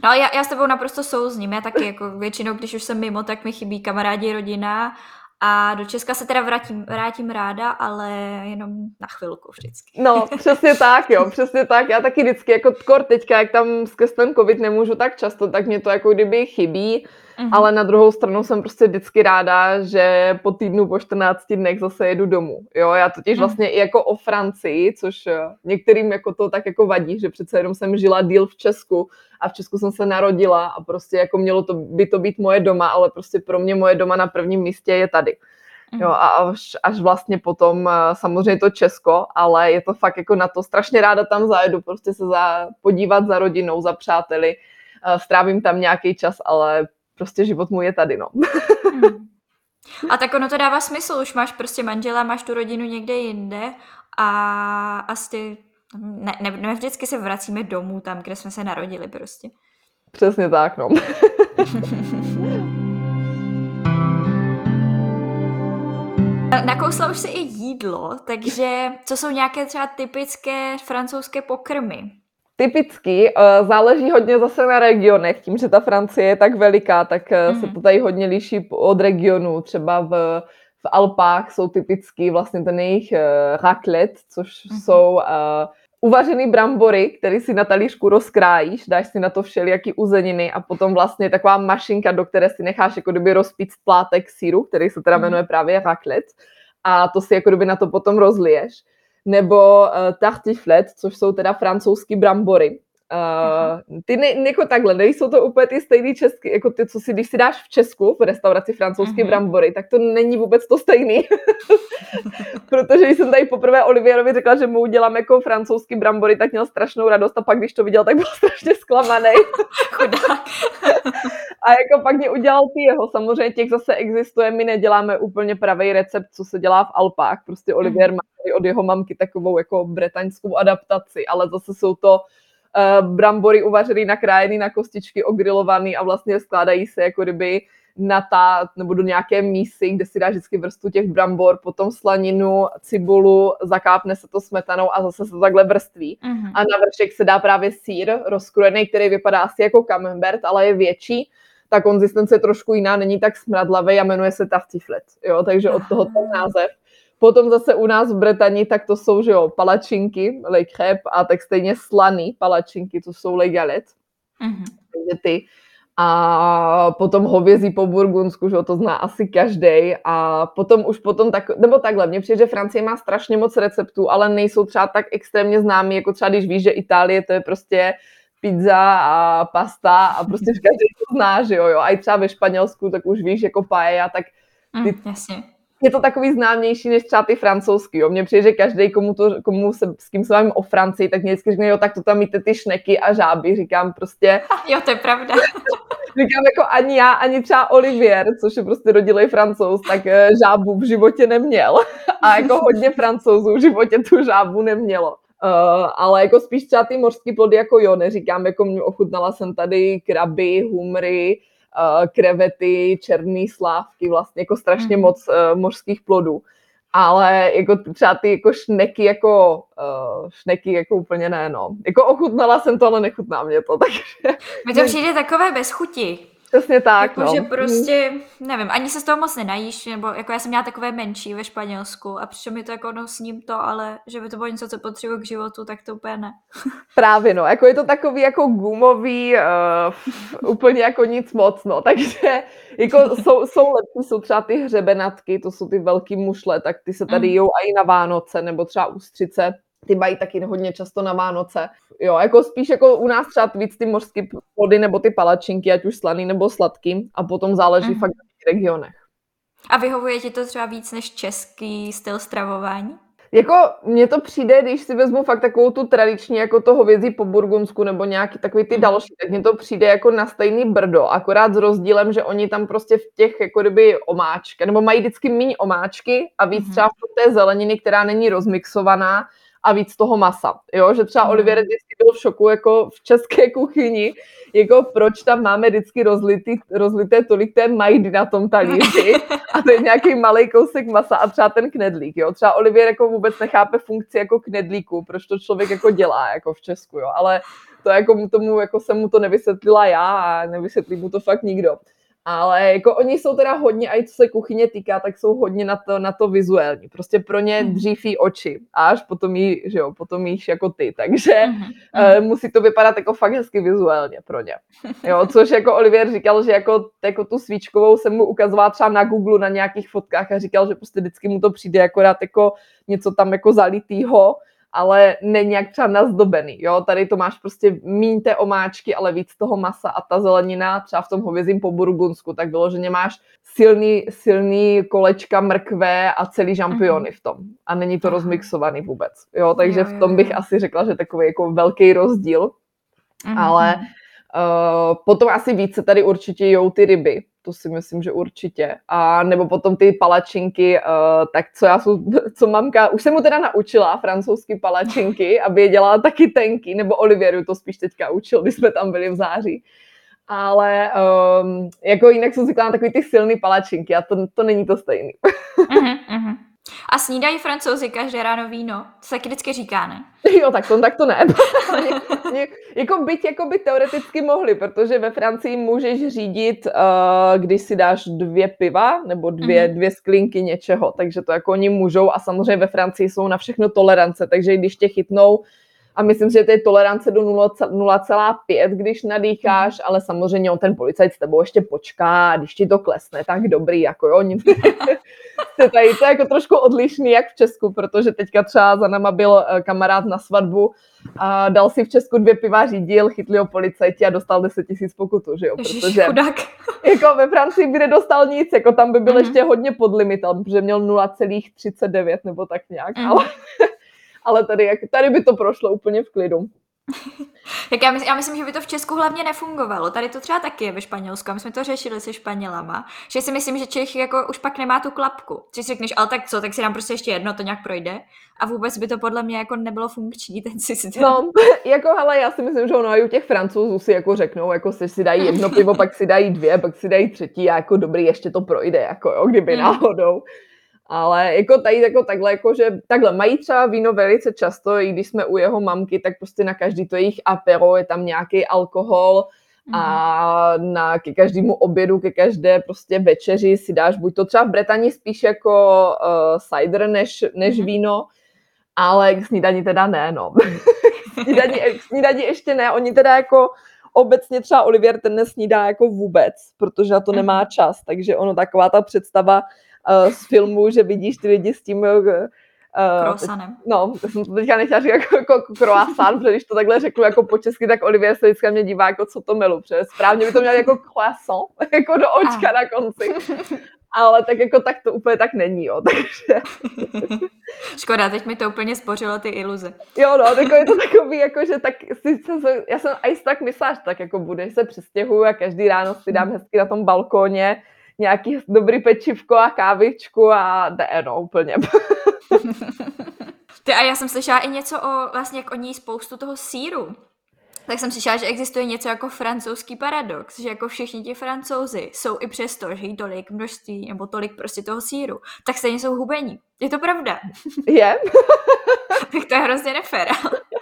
No já, já s tebou naprosto souzním, já taky jako většinou, když už jsem mimo, tak mi chybí kamarádi, rodina a do Česka se teda vrátím, vrátím ráda, ale jenom na chvilku vždycky. No, přesně tak, jo, přesně tak. Já taky vždycky, jako kor teďka, jak tam skrz ten covid nemůžu tak často, tak mě to jako kdyby chybí, mm-hmm. ale na druhou stranu jsem prostě vždycky ráda, že po týdnu, po 14 dnech zase jedu domů. Jo, já totiž mm. vlastně i jako o Francii, což eh, některým jako to tak jako vadí, že přece jenom jsem žila díl v Česku a v Česku jsem se narodila a prostě jako mělo to, by to být moje doma, ale prostě pro mě moje doma na prvním místě je tady. Jo, a až, až vlastně potom eh, samozřejmě to Česko, ale je to fakt jako na to strašně ráda tam zajedu, prostě se za, podívat za rodinou, za přáteli, eh, strávím tam nějaký čas, ale prostě život můj je tady, no. Hmm. A tak ono to dává smysl, už máš prostě manžela, máš tu rodinu někde jinde a asi ne, ne, ne vždycky se vracíme domů tam, kde jsme se narodili prostě. Přesně tak, no. Nakousla už si i jídlo, takže co jsou nějaké třeba typické francouzské pokrmy? Typicky, uh, záleží hodně zase na regionech, tím, že ta Francie je tak veliká, tak uh, mm. se mhm. to tady hodně liší od regionu. Třeba v, v Alpách jsou typicky vlastně ten jejich uh, raclette, což mm. jsou uh, uvařený brambory, který si na talířku rozkrájíš, dáš si na to všelijaký uzeniny a potom vlastně taková mašinka, do které si necháš jako kdyby rozpít plátek síru, který se teda mhm. jmenuje právě raclette a to si jako kdyby na to potom rozliješ nebo uh, tartiflet, což jsou teda francouzský brambory. Uh, ty ne, jako takhle, nejsou to úplně ty stejný česky, jako ty, co si, když si dáš v Česku, v restauraci francouzské uh-huh. brambory, tak to není vůbec to stejný. Protože jsem tady poprvé Olivierovi řekla, že mu udělám jako francouzský brambory, tak měl strašnou radost a pak, když to viděl, tak byl strašně zklamaný. A jako pak mě udělal ty jeho, samozřejmě těch zase existuje, my neděláme úplně pravý recept, co se dělá v Alpách, prostě Olivier uh-huh. má od jeho mamky takovou jako bretaňskou adaptaci, ale zase jsou to uh, brambory uvařený, nakrájený na kostičky, ogrilovaný a vlastně skládají se jako kdyby na ta, nebo do nějaké mísy, kde si dáš vždycky vrstvu těch brambor, potom slaninu, cibulu, zakápne se to smetanou a zase se to takhle vrství. Uh-huh. A na vršek se dá právě sír rozkrojený, který vypadá asi jako camembert, ale je větší. Ta konzistence je trošku jiná, není tak smradlavý a jmenuje se taftiflet. Jo, takže od toho ten název. Potom zase u nás v Bretani, tak to jsou, že jo, palačinky, le crêpe, a tak stejně slaný palačinky, to jsou le galette. Mm-hmm. Takže ty. a potom hovězí po Burgundsku, že to zná asi každý. A potom už potom tak, nebo takhle, mně přijde, že Francie má strašně moc receptů, ale nejsou třeba tak extrémně známý, jako třeba když víš, že Itálie to je prostě pizza a pasta a prostě každý to zná, že jo, jo. A i třeba ve Španělsku, tak už víš, jako paella, tak ty, mm, jasně je to takový známější než třeba ty francouzský. Jo. Mně přijde, že každý, komu, to, komu se, s kým se bavím o Francii, tak mě vždycky řekne, jo, tak to tam míte ty šneky a žáby. Říkám prostě... Jo, to je pravda. Říkám jako ani já, ani třeba Olivier, což je prostě rodilej francouz, tak eh, žábu v životě neměl. A jako hodně francouzů v životě tu žábu nemělo. Uh, ale jako spíš třeba ty mořské plody jako jo, neříkám, jako mě ochutnala jsem tady kraby, humry, uh, krevety, černý slávky, vlastně jako strašně mm. moc uh, mořských plodů. Ale jako třeba ty jako šneky, jako uh, šneky jako úplně ne, no. Jako ochutnala jsem to, ale nechutná mě to, takže... Mi to přijde takové bez chuti. Přesně tak, jako, no. že prostě, nevím, ani se z toho moc nenajíš, nebo jako já jsem měla takové menší ve Španělsku a přišlo mi to jako no s ním to, ale že by to bylo něco, co potřebuji k životu, tak to úplně ne. Právě no, jako je to takový jako gumový, uh, úplně jako nic moc, no, takže jako jsou, jsou lepší, jsou třeba ty hřebenatky, to jsou ty velký mušle, tak ty se tady mm. jdou i na Vánoce, nebo třeba ústřice, ty mají taky hodně často na Vánoce. Jo, jako spíš jako u nás třeba víc ty mořské plody nebo ty palačinky, ať už slaný nebo sladký a potom záleží mm. fakt na těch regionech. A vyhovuje ti to třeba víc než český styl stravování? Jako mně to přijde, když si vezmu fakt takovou tu tradiční, jako to hovězí po burgundsku nebo nějaký takový ty mhm. další, tak mně to přijde jako na stejný brdo, akorát s rozdílem, že oni tam prostě v těch jako kdyby omáčky, nebo mají vždycky méně omáčky a víc mm. třeba v té zeleniny, která není rozmixovaná, a víc toho masa. Jo? Že třeba mm. Olivier vždycky byl v šoku jako v české kuchyni, jako proč tam máme vždycky rozlitý, rozlité tolik té majdy na tom talíři a to je nějaký malý kousek masa a třeba ten knedlík. Jo? Třeba Olivier jako vůbec nechápe funkci jako knedlíku, proč to člověk jako dělá jako v Česku, jo? ale to jako tomu, jako jsem mu to nevysvětlila já a nevysvětlí mu to fakt nikdo. Ale jako oni jsou teda hodně, a i co se kuchyně týká, tak jsou hodně na to, na to vizuální. Prostě pro ně hmm. dříví oči a až potom jí, že jo, potom jíš jako ty. Takže mm-hmm. uh, musí to vypadat jako fakt hezky vizuálně pro ně. Jo, což jako Olivier říkal, že jako, jako tu svíčkovou jsem mu ukazovala třeba na Google na nějakých fotkách a říkal, že prostě vždycky mu to přijde akorát jako něco tam jako zalitýho, ale není jak třeba nazdobený, jo, tady to máš prostě míň té omáčky, ale víc toho masa a ta zelenina, třeba v tom hovězím po burgundsku, tak vyloženě máš silný, silný kolečka mrkve a celý žampiony mm-hmm. v tom. A není to rozmixovaný vůbec, jo, takže v tom bych asi řekla, že takový jako velký rozdíl, mm-hmm. ale uh, potom asi více tady určitě jdou ty ryby, to si myslím, že určitě. A nebo potom ty palačinky, uh, tak co já jsou, co mamka, už jsem mu teda naučila francouzsky palačinky, aby je dělala taky tenky, nebo Olivieru to spíš teďka učil, když jsme tam byli v září. Ale um, jako jinak jsem zvykla na takový ty silný palačinky a to, to není to stejný. uh-huh, uh-huh. A snídají francouzi každé ráno víno? To se taky vždycky říká, ne? Jo, tak to, tak to ne. jako byť jako by teoreticky mohli, protože ve Francii můžeš řídit, uh, když si dáš dvě piva nebo dvě, mm-hmm. dvě sklinky něčeho, takže to jako oni můžou a samozřejmě ve Francii jsou na všechno tolerance, takže když tě chytnou a myslím si, že to je tolerance do 0,5, když nadýcháš, mm. ale samozřejmě on ten policajt s tebou ještě počká a když ti to klesne, tak dobrý, jako jo, nic. tady to je jako trošku odlišný, jak v Česku, protože teďka třeba za náma byl eh, kamarád na svatbu a dal si v Česku dvě piva, řídil, chytli ho policajti a dostal 10 tisíc pokutu, že jo, protože chudák. jako ve Francii by nedostal nic, jako tam by byl mm. ještě hodně pod limitem, protože měl 0,39 nebo tak nějak, mm. ale ale tady, jak, tady by to prošlo úplně v klidu. jak já, myslím, já myslím, že by to v Česku hlavně nefungovalo. Tady to třeba taky je ve Španělsku. My jsme to řešili se Španělama. Že si myslím, že Čech jako už pak nemá tu klapku. Že si řekneš, ale tak co, tak si dám prostě ještě jedno, to nějak projde. A vůbec by to podle mě jako nebylo funkční ten systém. No, jako hele, já si myslím, že ono i u těch francouzů si jako řeknou, jako si, si dají jedno pivo, pak si dají dvě, pak si dají třetí a jako dobrý, ještě to projde, jako jo, kdyby mm. náhodou. Ale jako tady jako takhle, jako že takhle mají třeba víno velice často, i když jsme u jeho mamky, tak prostě na každý to jejich apero je tam nějaký alkohol a mhm. na ke každému obědu, ke každé prostě večeři si dáš buď to třeba v Bretani spíš jako uh, cider než, než mm. víno, ale k snídani teda ne, no. k, snídani, k snídani ještě ne, oni teda jako obecně třeba Olivier ten nesnídá jako vůbec, protože na to nemá mhm. čas, takže ono taková ta představa uh, z filmu, že vidíš ty lidi s tím uh, Uh, Croissanem. No, to jsem to teďka nechtěla říct jako, jako croissant, protože když to takhle řeknu jako po česky, tak Olivier se vždycky mě dívá, jako co to milu, protože správně by to měl jako croissant, jako do očka ah. na konci. Ale tak jako tak to úplně tak není, jo, takže... Škoda, teď mi to úplně spořilo ty iluze. Jo, no, tak je to takový, jako, že tak si, já jsem aj tak myslela, že tak jako bude, se přestěhuju a každý ráno si dám hezky na tom balkóně nějaký dobrý pečivko a kávičku a jde, no, úplně. Ty a já jsem slyšela i něco o, vlastně jak o ní spoustu toho síru. Tak jsem slyšela, že existuje něco jako francouzský paradox, že jako všichni ti francouzi jsou i přesto, že jí tolik množství nebo tolik prostě toho síru, tak stejně jsou hubení. Je to pravda? Je. tak to je hrozně nefér.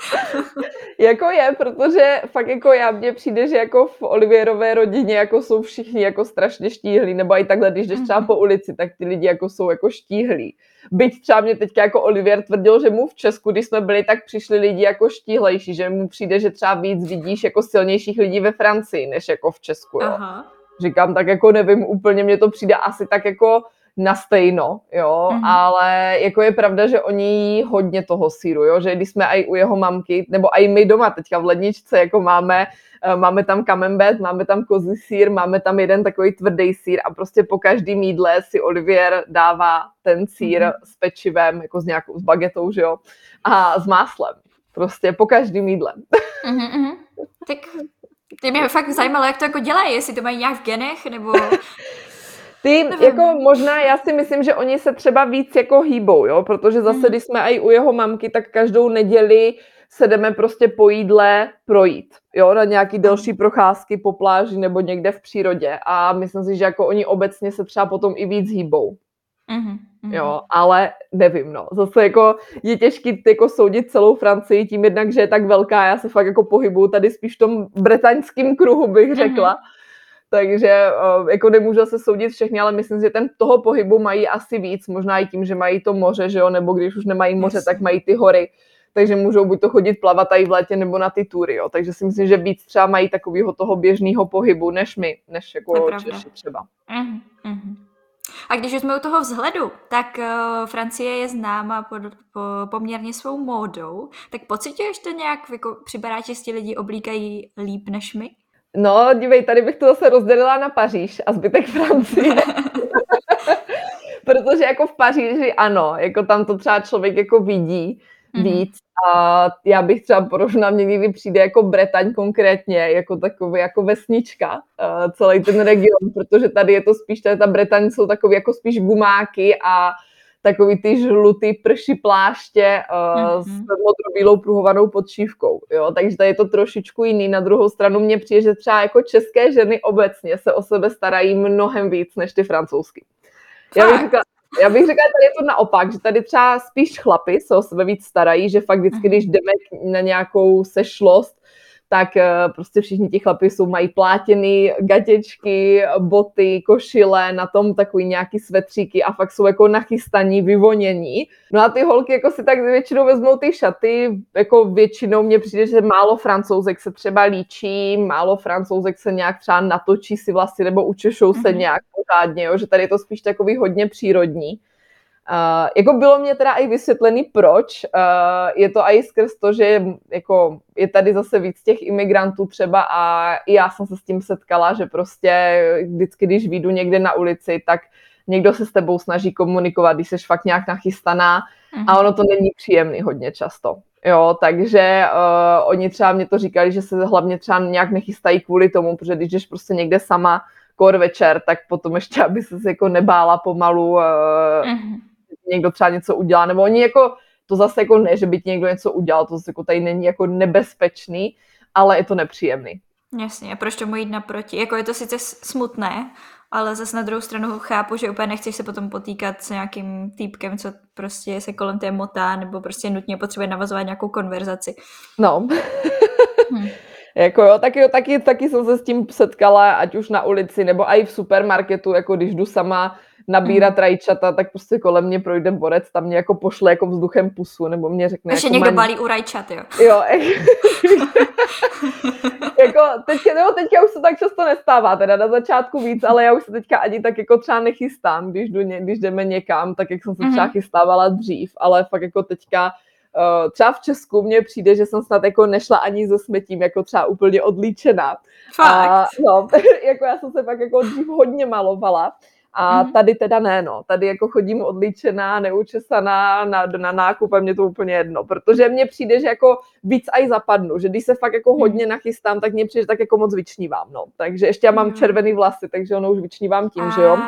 jako je, protože fakt jako já mně přijde, že jako v Olivierové rodině jako jsou všichni jako strašně štíhlí, nebo i takhle, když jdeš třeba po mhm. ulici, tak ty lidi jako jsou jako štíhlí. Byť třeba mě teďka jako Olivier tvrdil, že mu v Česku, když jsme byli, tak přišli lidi jako štíhlejší, že mu přijde, že třeba víc vidíš jako silnějších lidí ve Francii, než jako v Česku. Jo. Aha. Říkám, tak jako nevím, úplně mně to přijde asi tak jako na stejno, jo, mm-hmm. ale jako je pravda, že oni jí hodně toho síru, jo, že když jsme i u jeho mamky, nebo i my doma teďka v ledničce, jako máme, eh, máme tam camembert, máme tam kozí sír, máme tam jeden takový tvrdý sír a prostě po každém jídle si Olivier dává ten sír mm-hmm. s pečivem, jako s nějakou s bagetou, že jo, a s máslem. Prostě po každém jídle. Mm-hmm. Tak ty mě fakt zajímalo, jak to jako dělají, jestli to mají nějak v genech, nebo... Ty, Nevím. jako možná, já si myslím, že oni se třeba víc jako hýbou, jo, protože zase, mm. když jsme i u jeho mamky, tak každou neděli se jdeme prostě po jídle projít, jo, na nějaký delší procházky po pláži nebo někde v přírodě a myslím si, že jako oni obecně se třeba potom i víc hýbou. Mm-hmm. Jo, ale nevím, no. Zase jako je těžký jako soudit celou Francii tím jednak, že je tak velká, já se fakt jako pohybuju tady spíš v tom bretaňském kruhu, bych řekla. Mm-hmm takže jako nemůžu se soudit všechny, ale myslím, že ten toho pohybu mají asi víc, možná i tím, že mají to moře, že jo, nebo když už nemají moře, tak mají ty hory, takže můžou buď to chodit plavat i v létě, nebo na ty tury, jo. Takže si myslím, že víc třeba mají takového toho běžného pohybu, než my, než jako Češi třeba. Uh-huh, A když už jsme u toho vzhledu, tak uh, Francie je známa pod, po, poměrně svou módou, tak pocituješ to nějak, jako připadá, že si lidi oblíkají líp než my? No, dívej, tady bych to zase rozdělila na Paříž a zbytek Francie. Protože jako v Paříži ano, jako tam to třeba člověk jako vidí mm-hmm. víc a já bych třeba porovnala, mě někdy přijde jako Bretaň konkrétně, jako takový jako vesnička, uh, celý ten region, protože tady je to spíš, tady ta Bretaň jsou takový jako spíš gumáky a takový ty žlutý prší pláště uh, mm-hmm. s modrobílou pruhovanou podšívkou. Jo? Takže tady je to trošičku jiný. Na druhou stranu mě přijde, že třeba jako české ženy obecně se o sebe starají mnohem víc než ty francouzsky. Já bych, řekla, já bych řekla, že tady je to naopak, že tady třeba spíš chlapy se o sebe víc starají, že fakt vždycky, mhm. když jdeme na nějakou sešlost, tak eh, prostě všichni ti chlapi jsou, mají plátěný gatěčky, boty, košile, na tom takový nějaký svetříky a fakt jsou jako nachystaní, vyvonění. No a ty holky jako si tak většinou vezmou ty šaty, jako většinou mně přijde, že málo francouzek se třeba líčí, málo francouzek se nějak třeba natočí si vlasy nebo učešou se mm-hmm. nějak pořádně, jo? že tady je to spíš takový hodně přírodní. Uh, jako bylo mě teda i vysvětlený, proč. Uh, je to i skrz to, že jako je tady zase víc těch imigrantů třeba a i já jsem se s tím setkala, že prostě vždycky, když vyjdu někde na ulici, tak někdo se s tebou snaží komunikovat, když jsi fakt nějak nachystaná uh-huh. a mhm. ono to není příjemný hodně často. Jo, takže uh, oni třeba mě to říkali, že se hlavně třeba nějak nechystají kvůli tomu, protože když jdeš prostě někde sama, kor večer, tak potom ještě, aby se jako nebála pomalu, uh, uh-huh někdo třeba něco udělá, nebo oni jako, to zase jako ne, že by ti někdo něco udělal, to zase jako tady není jako nebezpečný, ale je to nepříjemný. Jasně, a proč tomu jít naproti? Jako je to sice smutné, ale zase na druhou stranu chápu, že úplně nechceš se potom potýkat s nějakým týpkem, co prostě se kolem té motá, nebo prostě nutně potřebuje navazovat nějakou konverzaci. No. hm. Jako jo, taky, jo, taky, taky jsem se s tím setkala, ať už na ulici, nebo i v supermarketu, jako když jdu sama nabírat mm. rajčata, tak prostě kolem mě projde borec, tam mě jako pošle jako vzduchem pusu, nebo mě řekne... Ještě jako někdo mám... balí u rajčat, jo. Jo, jako teďka, nebo teďka už se tak často nestává, teda na začátku víc, ale já už se teďka ani tak jako třeba nechystám, když, jdu, když jdeme někam, tak jak jsem se třeba mm-hmm. chystávala dřív, ale fakt jako teďka uh, třeba v Česku mně přijde, že jsem snad jako nešla ani se smetím, jako třeba úplně odlíčená. Fakt? A, no, jako já jsem se fakt jako dřív hodně malovala, a mm-hmm. tady teda ne, no. Tady jako chodím odličená, neučesaná na, na nákup a mě to úplně jedno, protože mně přijde, že jako víc aj zapadnu, že když se fakt jako mhm. hodně nachystám, tak mně přijde, že tak jako moc vyčnívám, no. Takže ještě já mám červený vlasy, takže ono už vyčnívám tím, že jo.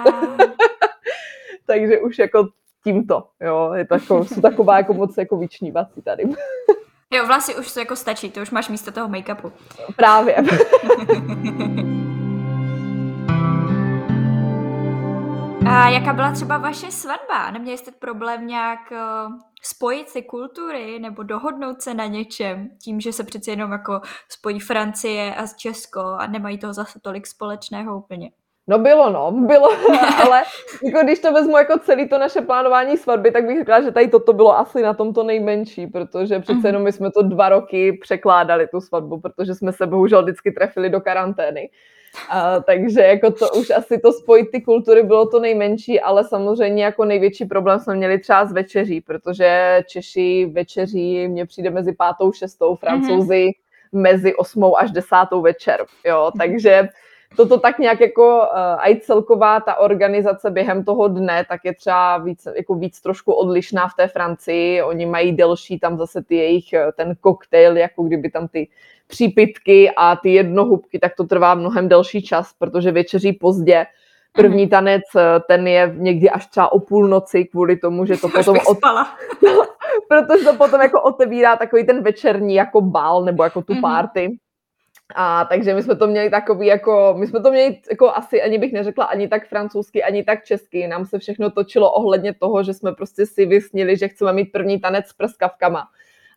takže už jako tímto, jo, je to jako, jsou taková jako moc jako vyčnívací tady. jo, vlasy už to jako stačí, to už máš místo toho make-upu. Právě. A jaká byla třeba vaše svatba? Neměli jste problém nějak uh, spojit si kultury nebo dohodnout se na něčem tím, že se přeci jenom jako spojí Francie a Česko a nemají toho zase tolik společného úplně? No bylo, no, bylo, ale jako když to vezmu jako celý to naše plánování svatby, tak bych řekla, že tady toto bylo asi na tomto nejmenší, protože přece mhm. jenom my jsme to dva roky překládali tu svatbu, protože jsme se bohužel vždycky trefili do karantény. A, takže jako to už asi to spojit ty kultury bylo to nejmenší, ale samozřejmě jako největší problém jsme měli třeba s večeří, protože Češi večeří mně přijde mezi pátou, šestou, francouzi mm-hmm. mezi osmou až desátou večer, jo, takže toto tak nějak jako uh, i celková ta organizace během toho dne, tak je třeba víc, jako víc trošku odlišná v té Francii. Oni mají delší tam zase ty jejich, eh, ten koktejl, jako kdyby tam ty přípitky a ty jednohubky, tak to trvá mnohem delší čas, protože večeří pozdě. První mhm. tanec, eh, ten je někdy až třeba o půlnoci kvůli tomu, že to potom... Od... protože to potom jako otevírá takový ten večerní jako bal nebo jako tu párty. Mm-hmm. A takže my jsme to měli takový jako, my jsme to měli jako asi ani bych neřekla ani tak francouzsky, ani tak česky. Nám se všechno točilo ohledně toho, že jsme prostě si vysnili, že chceme mít první tanec s prskavkama.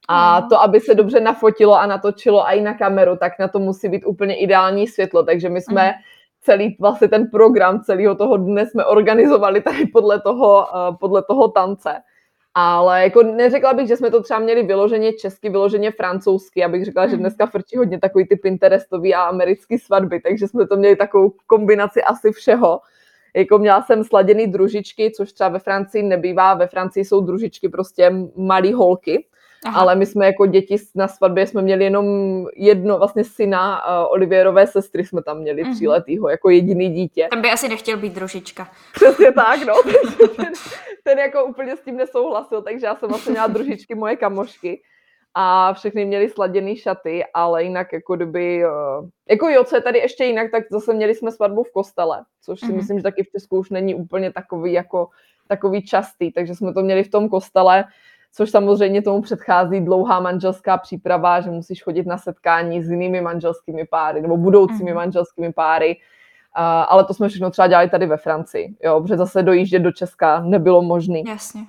A to, aby se dobře nafotilo a natočilo i na kameru, tak na to musí být úplně ideální světlo. Takže my jsme mm. celý vlastně ten program celého toho dne jsme organizovali tady podle toho, uh, podle toho tance. Ale jako neřekla bych, že jsme to třeba měli vyloženě česky, vyloženě francouzsky. Abych řekla, že mhm. dneska frčí hodně takový ty Pinterestový a americký svatby, takže jsme to měli takovou kombinaci asi všeho. Jako měla jsem sladěný družičky, což třeba ve Francii nebývá. Ve Francii jsou družičky prostě malý holky, Aha. ale my jsme jako děti na svatbě jsme měli jenom jedno, vlastně syna uh, Olivierové sestry jsme tam měli, mm-hmm. tříletýho, jako jediný dítě. Tam by asi nechtěl být družička. Přesně tak, no. ten, ten jako úplně s tím nesouhlasil, takže já jsem vlastně měla družičky moje kamošky a všechny měli sladěný šaty, ale jinak jako kdyby, uh, jako jo, co je tady ještě jinak, tak zase měli jsme svatbu v kostele, což si mm-hmm. myslím, že taky v Česku už není úplně takový jako takový častý, takže jsme to měli v tom kostele, což samozřejmě tomu předchází dlouhá manželská příprava, že musíš chodit na setkání s jinými manželskými páry nebo budoucími mm. manželskými páry. Uh, ale to jsme všechno třeba dělali tady ve Francii, jo, protože zase dojíždět do Česka nebylo možné. Jasně.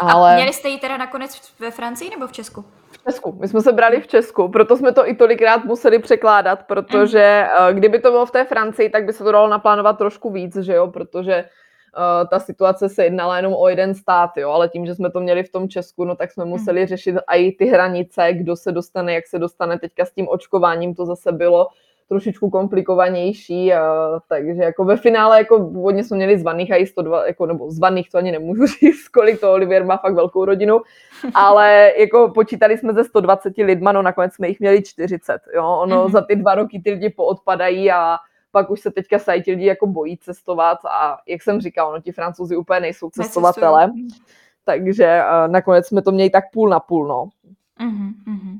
Ale... A měli jste ji teda nakonec ve Francii nebo v Česku? V Česku. My jsme se brali v Česku, proto jsme to i tolikrát museli překládat, protože mm. kdyby to bylo v té Francii, tak by se to dalo naplánovat trošku víc, že jo, protože ta situace se jednala jenom o jeden stát, jo, ale tím, že jsme to měli v tom Česku, no tak jsme museli hmm. řešit i ty hranice, kdo se dostane, jak se dostane. Teďka s tím očkováním to zase bylo trošičku komplikovanější, uh, takže jako ve finále jako původně jsme měli zvaných a i 102, jako, nebo zvaných to ani nemůžu říct, kolik to Olivier má fakt velkou rodinu, ale jako počítali jsme ze 120 lidma, no nakonec jsme jich měli 40, jo, ono mm-hmm. za ty dva roky ty lidi poodpadají a pak už se teďka sajti lidi jako bojí cestovat a jak jsem říkal, no ti francouzi úplně nejsou cestovatele, takže uh, nakonec jsme to měli tak půl na půl, no. Uh-huh, uh-huh.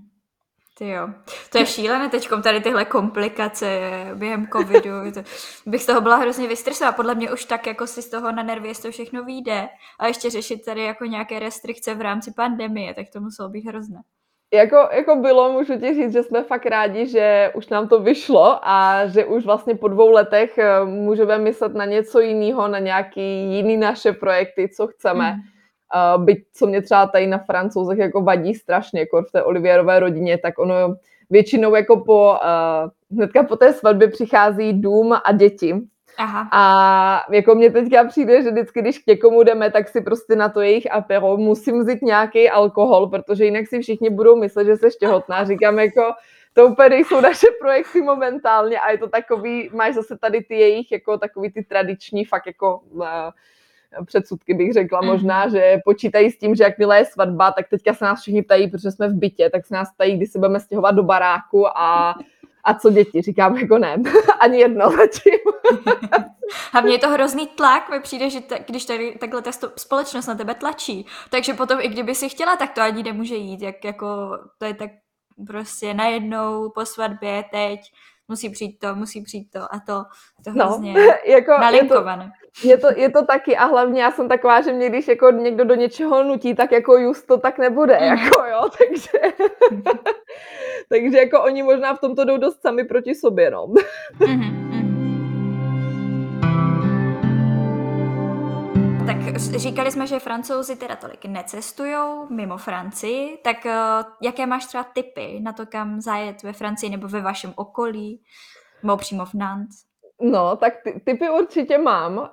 Ty jo. To je šílené teďkom tady tyhle komplikace během covidu. To, bych z toho byla hrozně vystresová. Podle mě už tak jako si z toho na nervy, jestli to všechno vyjde. A ještě řešit tady jako nějaké restrikce v rámci pandemie, tak to muselo být hrozné jako, jako bylo, můžu ti říct, že jsme fakt rádi, že už nám to vyšlo a že už vlastně po dvou letech eh, můžeme myslet na něco jiného, na nějaký jiný naše projekty, co chceme. Mm. Uh, byť co mě třeba tady na francouzech jako vadí strašně, jako v té Olivierové rodině, tak ono většinou jako po, uh, hnedka po té svatbě přichází dům a děti. Aha. A jako mě teďka přijde, že vždycky, když k někomu jdeme, tak si prostě na to jejich apero musím vzít nějaký alkohol, protože jinak si všichni budou myslet, že se těhotná. Říkám jako, to úplně jsou naše projekty momentálně a je to takový, máš zase tady ty jejich, jako takový ty tradiční, fakt jako uh, předsudky bych řekla mm. možná, že počítají s tím, že jakmile je svatba, tak teďka se nás všichni ptají, protože jsme v bytě, tak se nás ptají, kdy se budeme stěhovat do baráku a a co děti? Říkám jako ne, ani jedno zatím. Hlavně je to hrozný tlak, mi přijde, že ta, když tady takhle ta společnost na tebe tlačí, takže potom i kdyby si chtěla, tak to ani nemůže jít, jak jako to je tak prostě najednou po svatbě teď musí přijít to, musí přijít to a to, to no, hrozně no, jako nalinkované. Je to, je, to, je to taky a hlavně já jsem taková, že mě když jako někdo do něčeho nutí, tak jako just to tak nebude, mm. jako jo, takže takže jako oni možná v tomto jdou dost sami proti sobě, no. Mm-hmm. Tak říkali jsme, že francouzi teda tolik necestují mimo Francii, tak uh, jaké máš třeba typy na to, kam zajet ve Francii nebo ve vašem okolí, nebo přímo v Nantes? No, tak ty, typy určitě mám. Uh,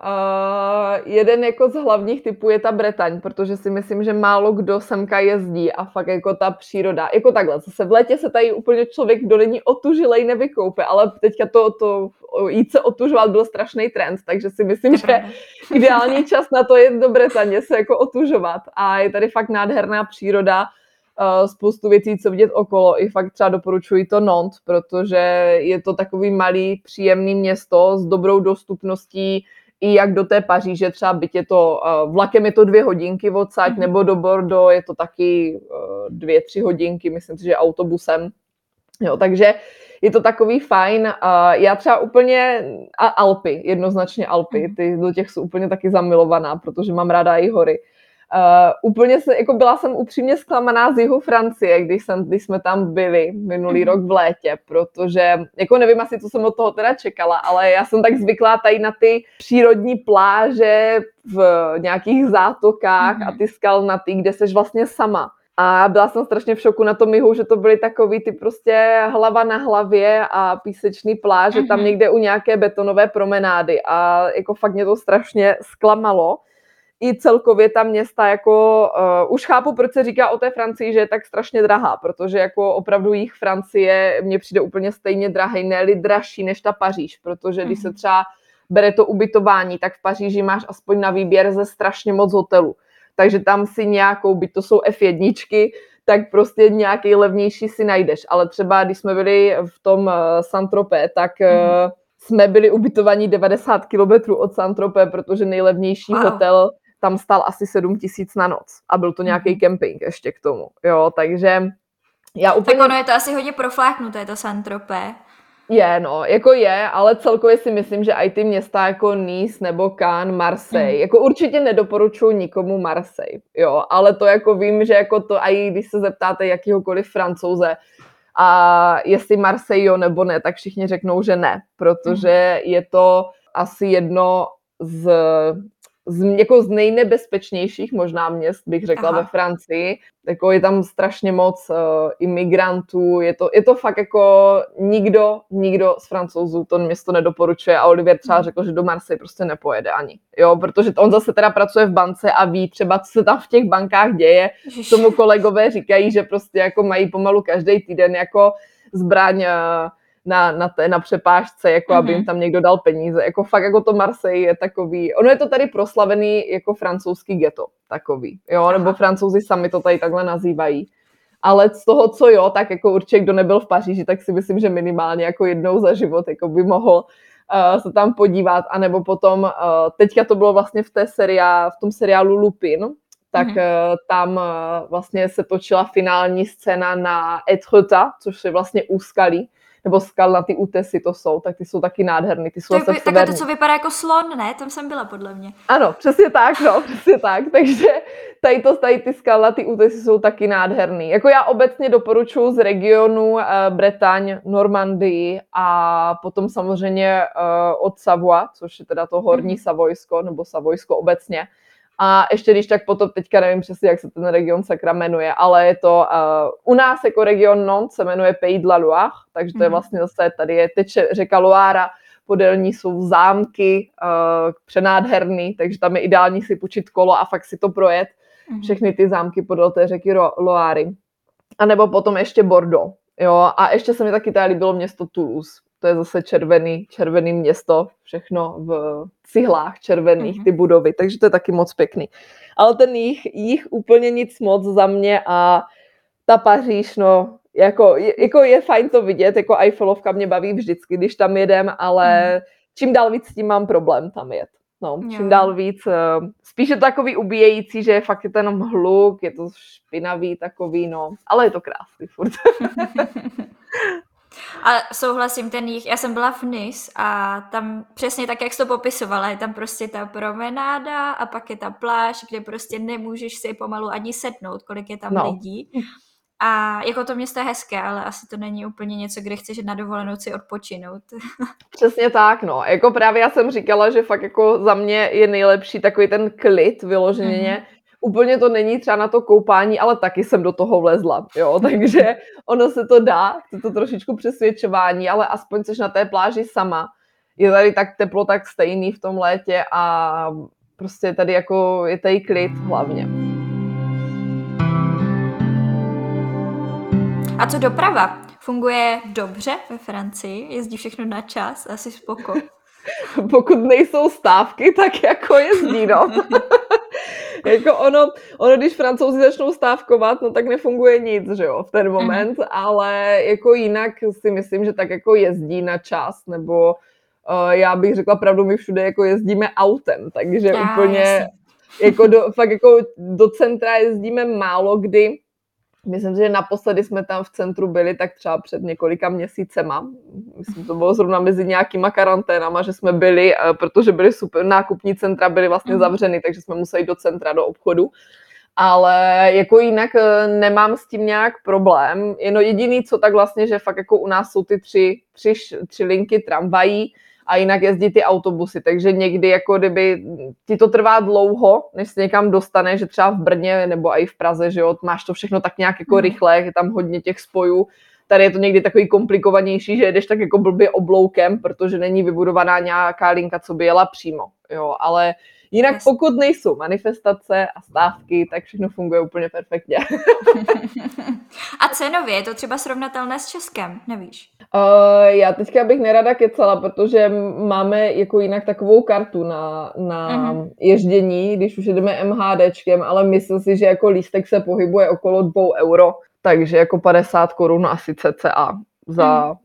jeden jako z hlavních typů je ta Bretaň, protože si myslím, že málo kdo semka jezdí a fakt jako ta příroda, jako takhle, zase v létě se tady úplně člověk, kdo není otužilej, nevykoupe, ale teďka to, to jít se otužovat byl strašný trend, takže si myslím, že ideální čas na to je do Bretaně se jako otužovat a je tady fakt nádherná příroda, spoustu věcí, co vidět okolo. I fakt třeba doporučuji to Nantes, protože je to takový malý, příjemný město s dobrou dostupností i jak do té Paříže, třeba byť je to, vlakem je to dvě hodinky odsaď, mm-hmm. nebo do Bordeaux je to taky dvě, tři hodinky, myslím si, že autobusem. Jo, takže je to takový fajn. Já třeba úplně, a Alpy, jednoznačně Alpy, mhm. ty do těch jsou úplně taky zamilovaná, protože mám ráda i hory. Uh, úplně se, jako byla jsem upřímně zklamaná z jihu Francie, když, jsem, když jsme tam byli minulý mm. rok v létě, protože, jako nevím asi, co jsem od toho teda čekala, ale já jsem tak zvyklá tady na ty přírodní pláže v nějakých zátokách mm. a ty skalnaty, kde seš vlastně sama. A byla jsem strašně v šoku na tom jihu, že to byly takový ty prostě hlava na hlavě a písečný pláže mm-hmm. tam mhm. někde u nějaké betonové promenády a jako fakt mě to strašně zklamalo i celkově ta města jako, uh, už chápu, proč se říká o té Francii, že je tak strašně drahá, protože jako opravdu jich Francie mně přijde úplně stejně drahý, ne dražší než ta Paříž, protože když se mhm. třeba bere to ubytování, tak v Paříži máš aspoň na výběr ze strašně moc hotelů. Takže tam si nějakou, byť to jsou F1, tak prostě nějaký levnější si najdeš. Ale třeba když jsme byli v tom uh, Saint-Tropez, tak uh, jsme byli ubytovaní 90 km od Saint-Tropez, protože nejlevnější wow. hotel tam stál asi 7 tisíc na noc a byl to nějaký mhm. kemping ještě k tomu, jo, takže já úplně... Tak ono je to asi hodně profláknuté, to Santropé. Je, no, jako je, ale celkově si myslím, že i ty města jako Nice nebo Cannes, Marseille, mm. jako určitě nedoporučuji nikomu Marseille, jo, ale to jako vím, že jako to, i když se zeptáte jakýhokoliv francouze, a jestli Marseille jo nebo ne, tak všichni řeknou, že ne, protože mm. je to asi jedno z z, jako z nejnebezpečnějších možná měst, bych řekla, Aha. ve Francii. Jako je tam strašně moc uh, imigrantů, je to, je to fakt jako nikdo, nikdo z francouzů to město nedoporučuje a Olivier třeba hmm. řekl, že do Marseille prostě nepojede ani. Jo, protože on zase teda pracuje v bance a ví třeba, co se tam v těch bankách děje. Tomu kolegové říkají, že prostě jako mají pomalu každý týden jako zbraň uh, na, na, té, na přepážce, jako mm-hmm. aby jim mhm. tam někdo dal peníze. Jako fakt jako to Marseille je takový, ono je to tady proslavený jako francouzský ghetto, takový, jo, Aha. nebo francouzi sami to tady takhle nazývají. Ale z toho, co jo, tak jako určitě, kdo nebyl v Paříži, tak si myslím, že minimálně jako jednou za život jako by mohl uh, se tam podívat, anebo potom, uh, teďka to bylo vlastně v té seria, v tom seriálu Lupin, tak mm-hmm. uh, tam uh, vlastně se točila finální scéna na Etretat, což je vlastně úskalí, nebo skal na ty útesy to jsou, tak ty jsou taky nádherný. Ty jsou to, je, takové to, co vypadá jako slon, ne? Tam jsem byla podle mě. Ano, přesně tak, no, přesně tak. Takže tady, to, tady ty skal ty útesy jsou taky nádherný. Jako já obecně doporučuji z regionu uh, Bretaň, Normandii a potom samozřejmě uh, od Savoie, což je teda to horní mm-hmm. Savojsko, nebo Savojsko obecně, a ještě když tak potom, teďka nevím přesně, jak se ten region sakra jmenuje, ale je to uh, u nás jako region Nantes se jmenuje Pays de la Loire, takže to je mhm. vlastně zase, tady je teče řeka Loire, podélní jsou zámky, uh, přenádherný, takže tam je ideální si počít kolo a fakt si to projet. Mm-hmm. Všechny ty zámky podél té řeky Loáry. A nebo potom ještě Bordeaux. Jo, a ještě se mi taky tady líbilo město Toulouse. To je zase červený, červený město, všechno v cihlách červených, mm-hmm. ty budovy, takže to je taky moc pěkný. Ale ten jich, jich úplně nic moc za mě a ta Paříž, no, jako, jako je fajn to vidět, jako Eiffelovka mě baví vždycky, když tam jedem, ale mm. čím dál víc s tím mám problém tam jet. No, čím dál víc, uh, spíš je to takový ubíjející, že je fakt je jenom hluk, je to špinavý takový, no, ale je to krásný furt. A souhlasím, ten jich, já jsem byla v Nis a tam přesně tak, jak jsi to popisovala, je tam prostě ta promenáda a pak je ta pláž, kde prostě nemůžeš si pomalu ani sednout, kolik je tam no. lidí. A jako to město je hezké, ale asi to není úplně něco, kde chceš na dovolenou si odpočinout. Přesně tak, no. Jako právě já jsem říkala, že fakt jako za mě je nejlepší takový ten klid vyloženě. Mm-hmm. Úplně to není třeba na to koupání, ale taky jsem do toho vlezla, jo. Takže ono se to dá, chce to trošičku přesvědčování, ale aspoň jsi na té pláži sama. Je tady tak teplo, tak stejný v tom létě a prostě tady jako je tady klid hlavně. A co doprava? Funguje dobře ve Francii? Jezdí všechno na čas? Asi spoko. Pokud nejsou stávky, tak jako jezdí, no. jako ono, ono, když francouzi začnou stávkovat, no tak nefunguje nic, že jo, v ten mhm. moment, mm. ale jako jinak si myslím, že tak jako jezdí na čas, nebo uh, já bych řekla pravdu, my všude jako jezdíme autem, takže já, úplně jasně. jako do, fakt jako do centra jezdíme málo kdy, Myslím, že naposledy jsme tam v centru byli tak třeba před několika měsícema. Myslím, to bylo zrovna mezi nějakýma karanténama, že jsme byli, eh, protože byly super, nákupní centra byly vlastně mm. zavřeny, takže jsme museli do centra, do obchodu. Ale jako jinak eh, nemám s tím nějak problém. Jenom jediný, co tak vlastně, že fakt jako u nás jsou ty tři, tři, tři linky tramvají, a jinak jezdí ty autobusy, takže někdy jako kdyby ti to trvá dlouho, než se někam dostane, že třeba v Brně nebo i v Praze, že jo, máš to všechno tak nějak jako mm. rychle, je tam hodně těch spojů, tady je to někdy takový komplikovanější, že jedeš tak jako blbě obloukem, protože není vybudovaná nějaká linka, co by jela přímo, jo, ale Jinak pokud nejsou manifestace a stávky, tak všechno funguje úplně perfektně. a cenově je to třeba srovnatelné s Českem, nevíš? Uh, já teďka bych nerada kecala, protože máme jako jinak takovou kartu na, na uh-huh. ježdění, když už jedeme MHDčkem, ale myslím si, že jako lístek se pohybuje okolo 2 euro, takže jako 50 korun asi cca za, uh-huh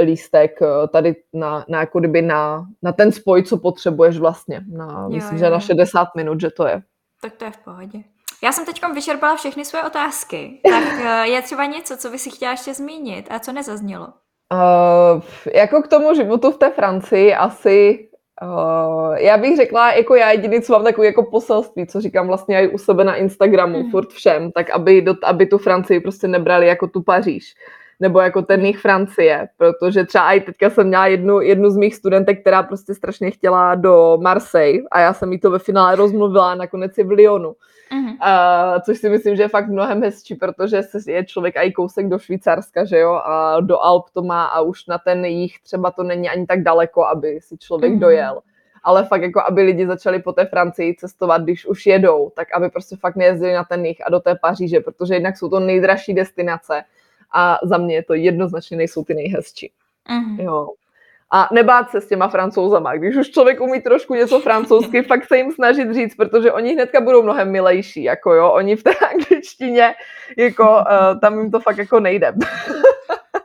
lístek eh, tady na, na, jako kdyby na, na ten spoj, co potřebuješ vlastně. Na, jo, myslím, jo. že na 60 minut, že to je. Tak to je v pohodě. Já jsem teď vyčerpala všechny své otázky. Tak eh, je třeba něco, co by si chtěla ještě zmínit a co nezaznělo? Uh, jako k tomu životu v té Francii asi Uh, já bych řekla, jako já jediný, co mám takový jako poselství, co říkám vlastně i u sebe na Instagramu, mm. furt všem, tak aby, do, aby tu Francii prostě nebrali jako tu Paříž nebo jako ten jich Francie, protože třeba i teďka jsem měla jednu, jednu z mých studentek, která prostě strašně chtěla do Marseille a já jsem jí to ve finále rozmluvila, nakonec je v Lyonu. Uh-huh. Uh, což si myslím, že je fakt mnohem hezčí, protože je člověk i kousek do Švýcarska, že jo, a do Alp to má a už na ten jich třeba to není ani tak daleko, aby si člověk uh-huh. dojel ale fakt jako, aby lidi začali po té Francii cestovat, když už jedou, tak aby prostě fakt nejezdili na ten jich a do té Paříže, protože jednak jsou to nejdražší destinace a za mě je to jednoznačně nejsou ty nejhezčí. Uh-huh. Jo. A nebát se s těma francouzama. Když už člověk umí trošku něco francouzsky, fakt se jim snažit říct, protože oni hnedka budou mnohem milejší, jako jo, oni v té angličtině, jako uh, tam jim to fakt jako nejde.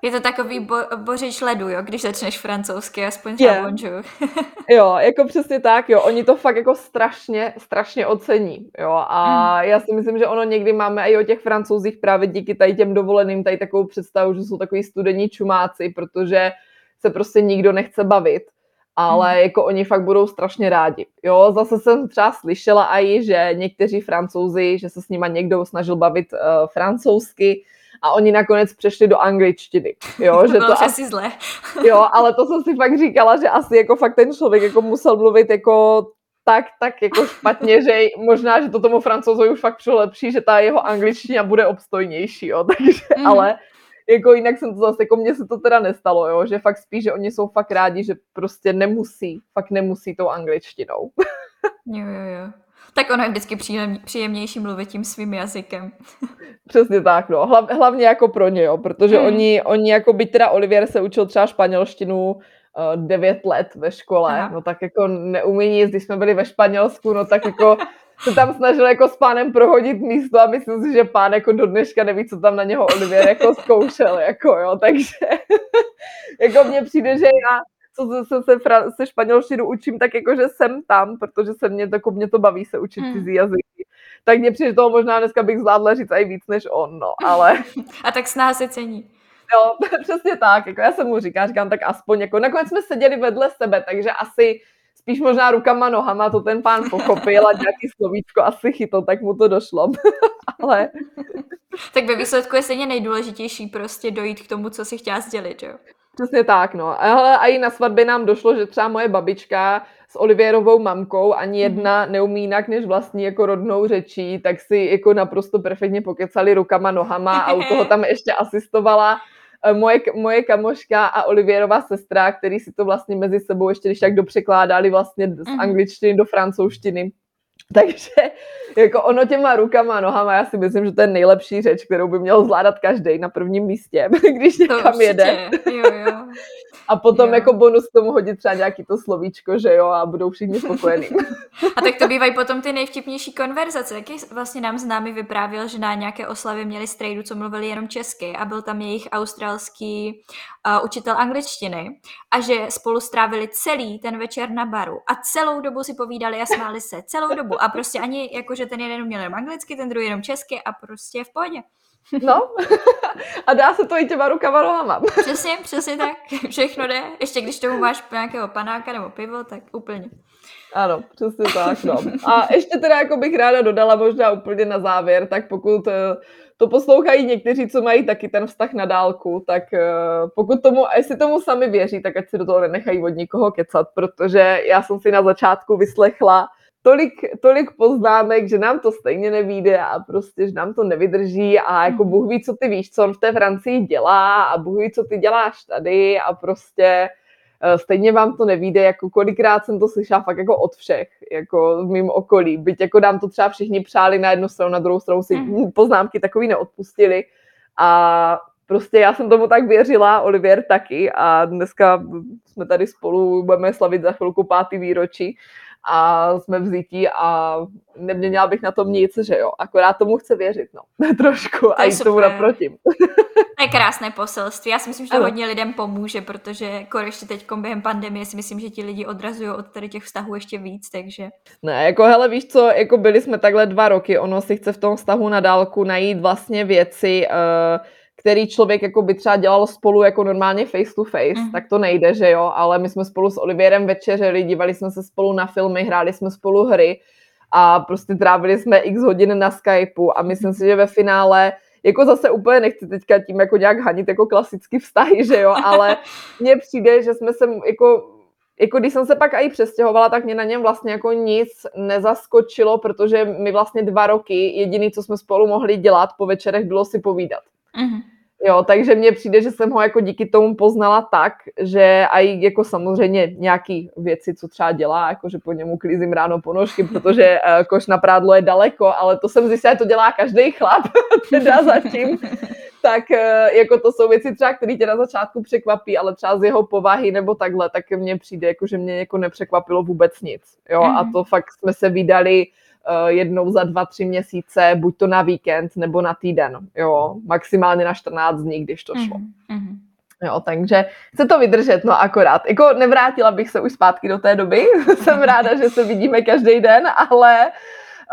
Je to takový bo- bořič ledu, jo, když začneš francouzsky, aspoň yeah. bonjour. jo, jako přesně tak, jo, oni to fakt jako strašně, strašně ocení, jo, a mm. já si myslím, že ono někdy máme i o těch francouzích právě díky tady těm dovoleným tady takovou představu, že jsou takový studení čumáci, protože se prostě nikdo nechce bavit ale hmm. jako oni fakt budou strašně rádi. Jo, zase jsem třeba slyšela i, že někteří francouzi, že se s nima někdo snažil bavit uh, francouzsky, a oni nakonec přešli do angličtiny. Jo, že to, to asi zle. jo, ale to jsem si fakt říkala, že asi jako fakt ten člověk jako musel mluvit jako tak, tak jako špatně, že možná, že to tomu francouzovi už fakt přilepší, že ta jeho angličtina bude obstojnější, jo, takže, mm-hmm. ale jako jinak jsem to zase, jako mně se to teda nestalo, jo, že fakt spíš, že oni jsou fakt rádi, že prostě nemusí, fakt nemusí tou angličtinou. jo, jo, jo. Tak ono je vždycky příjemnější mluvit tím svým jazykem. Přesně tak, no. Hlav, hlavně jako pro ně, jo, protože hmm. oni, oni jako byť teda Olivier se učil třeba španělštinu uh, devět let ve škole, Aha. no tak jako neumí nic, když jsme byli ve Španělsku, no tak jako se tam snažil jako s pánem prohodit místo a myslím si, že pán jako do dneška neví, co tam na něho Olivier jako zkoušel, jako jo, takže jako mně přijde, že já co se, se, se španělštinu učím, tak jako, že jsem tam, protože se mě, jako mě to baví se učit hmm. cizí jazyky. Tak mě přijde toho možná dneska bych zvládla říct i víc než on, no, ale... A tak snaha se cení. Jo, přesně tak, jako já jsem mu říkám, říkám, tak aspoň, jako nakonec jsme seděli vedle sebe, takže asi spíš možná rukama, nohama to ten pán pochopil a nějaký slovíčko asi chytl, tak mu to došlo. Ale... tak ve výsledku je stejně nejdůležitější prostě dojít k tomu, co si chtěla sdělit, jo? Přesně tak, no. Ale a i na svatbě nám došlo, že třeba moje babička s Olivierovou mamkou ani mhm. jedna neumí jinak než vlastní jako rodnou řečí, tak si jako naprosto perfektně pokecali rukama, nohama a u toho tam ještě asistovala eh, moje, moje kamoška a Olivierová sestra, který si to vlastně mezi sebou ještě když tak dopřekládali vlastně z mhm. angličtiny do francouzštiny. Takže jako ono těma rukama a nohama, já si myslím, že to je nejlepší řeč, kterou by měl zvládat každý na prvním místě, když někam jede. Jo, jo. A potom jo. jako bonus tomu hodit třeba nějaký to slovíčko, že jo, a budou všichni spokojení. A tak to bývají potom ty nejvtipnější konverzace. Jaký vlastně nám známý vyprávěl, že na nějaké oslavě měli strejdu, co mluvili jenom česky a byl tam jejich australský uh, učitel angličtiny a že spolu strávili celý ten večer na baru a celou dobu si povídali a smáli se. Celou dobu. A prostě ani jako, že ten jeden měl jenom anglicky, ten druhý jenom česky a prostě v pohodě. No, a dá se to i těma rukama nohama. Přesně, přesně tak. Všechno jde. Ještě když tomu máš nějakého panáka nebo pivo, tak úplně. Ano, přesně tak, no. A ještě teda jako bych ráda dodala možná úplně na závěr, tak pokud eh, to poslouchají někteří, co mají taky ten vztah na dálku, tak eh, pokud tomu, a jestli tomu sami věří, tak ať si do toho nenechají od nikoho kecat, protože já jsem si na začátku vyslechla tolik, tolik poznámek, že nám to stejně nevíde a prostě, že nám to nevydrží a jako hmm. Bůh ví, co ty víš, co on v té Francii dělá a Bůh ví, co ty děláš tady a prostě eh, stejně vám to nevíde, jako kolikrát jsem to slyšela fakt jako od všech, jako v mým okolí, byť jako nám to třeba všichni přáli na jednu stranu, na druhou stranu si mm. poznámky takový neodpustili a prostě já jsem tomu tak věřila, Olivier taky a dneska jsme tady spolu, budeme slavit za chvilku pátý výročí a jsme vzítí a neměnila bych na tom nic, že jo. Akorát tomu chce věřit, no. Trošku a jít tomu naproti. To je krásné poselství. Já si myslím, že to ano. hodně lidem pomůže, protože jako ještě teď během pandemie si myslím, že ti lidi odrazují od tady těch vztahů ještě víc, takže... Ne, jako hele, víš co, jako byli jsme takhle dva roky, ono si chce v tom vztahu na dálku najít vlastně věci, uh, který člověk jako by třeba dělal spolu jako normálně face to face, mm. tak to nejde, že jo, ale my jsme spolu s Olivierem večeřeli, dívali jsme se spolu na filmy, hráli jsme spolu hry a prostě trávili jsme x hodin na Skypeu a myslím si, že ve finále jako zase úplně nechci teďka tím jako nějak hanit jako klasický vztahy, že jo, ale mně přijde, že jsme se jako jako když jsem se pak i přestěhovala, tak mě na něm vlastně jako nic nezaskočilo, protože my vlastně dva roky jediný, co jsme spolu mohli dělat po večerech, bylo si povídat. Mm-hmm. Jo, takže mně přijde, že jsem ho jako díky tomu poznala tak, že i jako samozřejmě nějaký věci, co třeba dělá, jako že po němu klízím ráno ponožky, protože uh, koš na prádlo je daleko, ale to jsem zjistila, že to dělá každý chlap, teda zatím. tak uh, jako to jsou věci třeba, které tě na začátku překvapí, ale třeba z jeho povahy nebo takhle, tak mně přijde, jako že mě jako nepřekvapilo vůbec nic. Jo, mm-hmm. a mhm. to fakt jsme se vydali jednou za dva, tři měsíce, buď to na víkend nebo na týden, jo, maximálně na 14 dní, když to šlo. Mm-hmm. Jo, takže chce to vydržet, no akorát. Jako nevrátila bych se už zpátky do té doby, jsem ráda, že se vidíme každý den, ale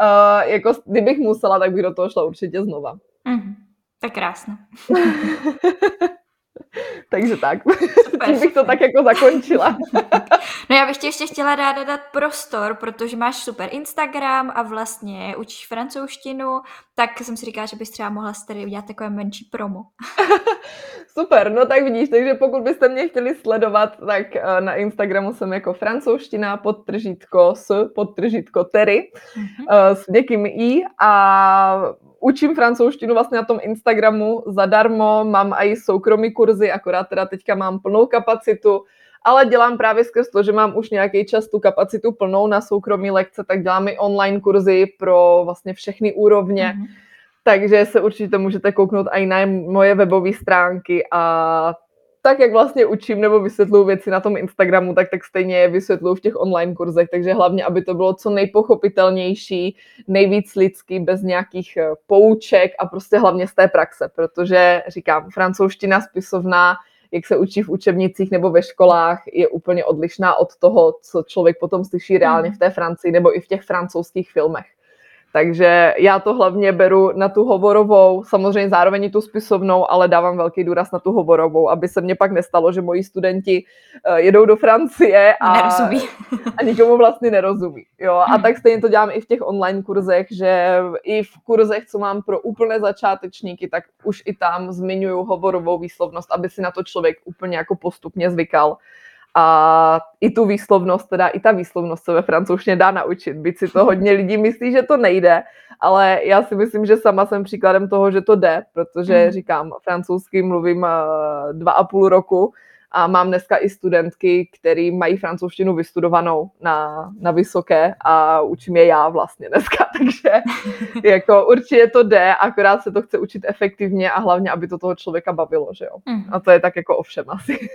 uh, jako kdybych musela, tak bych do toho šla určitě znova. Mm-hmm. Tak krásno. Takže tak. Super, Tím bych to tak jako zakončila. no já bych ti ještě chtěla ráda dát prostor, protože máš super Instagram a vlastně učíš francouzštinu, tak jsem si říkala, že bys třeba mohla tady udělat takové menší promo. super, no tak vidíš, takže pokud byste mě chtěli sledovat, tak eh, na Instagramu jsem jako francouzština podtržítko s podtržítko tery mm-hmm. s někým i a učím francouzštinu vlastně na tom Instagramu zadarmo, mám i soukromý kurzy, akorát teda teďka mám plnou kapacitu ale dělám právě skrz to, že mám už nějaký čas tu kapacitu plnou na soukromí lekce, tak dělám i online kurzy pro vlastně všechny úrovně. Mm-hmm. Takže se určitě můžete kouknout i na moje webové stránky a tak, jak vlastně učím nebo vysvětluju věci na tom Instagramu, tak, tak stejně je vysvětluju v těch online kurzech, takže hlavně, aby to bylo co nejpochopitelnější, nejvíc lidský, bez nějakých eh, pouček a prostě hlavně z té praxe, protože říkám, francouzština spisovná, jak se učí v učebnicích nebo ve školách, je úplně odlišná od toho, co člověk potom slyší reálně v té Francii nebo i v těch francouzských filmech. Takže já to hlavně beru na tu hovorovou, samozřejmě zároveň i tu spisovnou, ale dávám velký důraz na tu hovorovou, aby se mně pak nestalo, že moji studenti uh, jedou do Francie a, a nikomu vlastně nerozumí. Jo? A hmm. tak stejně to dělám i v těch online kurzech, že i v kurzech, co mám pro úplné začátečníky, tak už i tam zmiňuju hovorovou výslovnost, aby si na to člověk úplně jako postupně zvykal a i tu výslovnost, teda i ta výslovnost se ve francouzštině dá naučit, byť si to hodně lidí myslí, že to nejde, ale já si myslím, že sama jsem příkladem toho, že to jde, protože mm. říkám, francouzsky mluvím uh, dva a půl roku a mám dneska i studentky, které mají francouzštinu vystudovanou na, na vysoké a učím je já vlastně dneska, takže jako určitě to jde, akorát se to chce učit efektivně a hlavně, aby to toho člověka bavilo, že jo. Mm. A to je tak jako ovšem asi.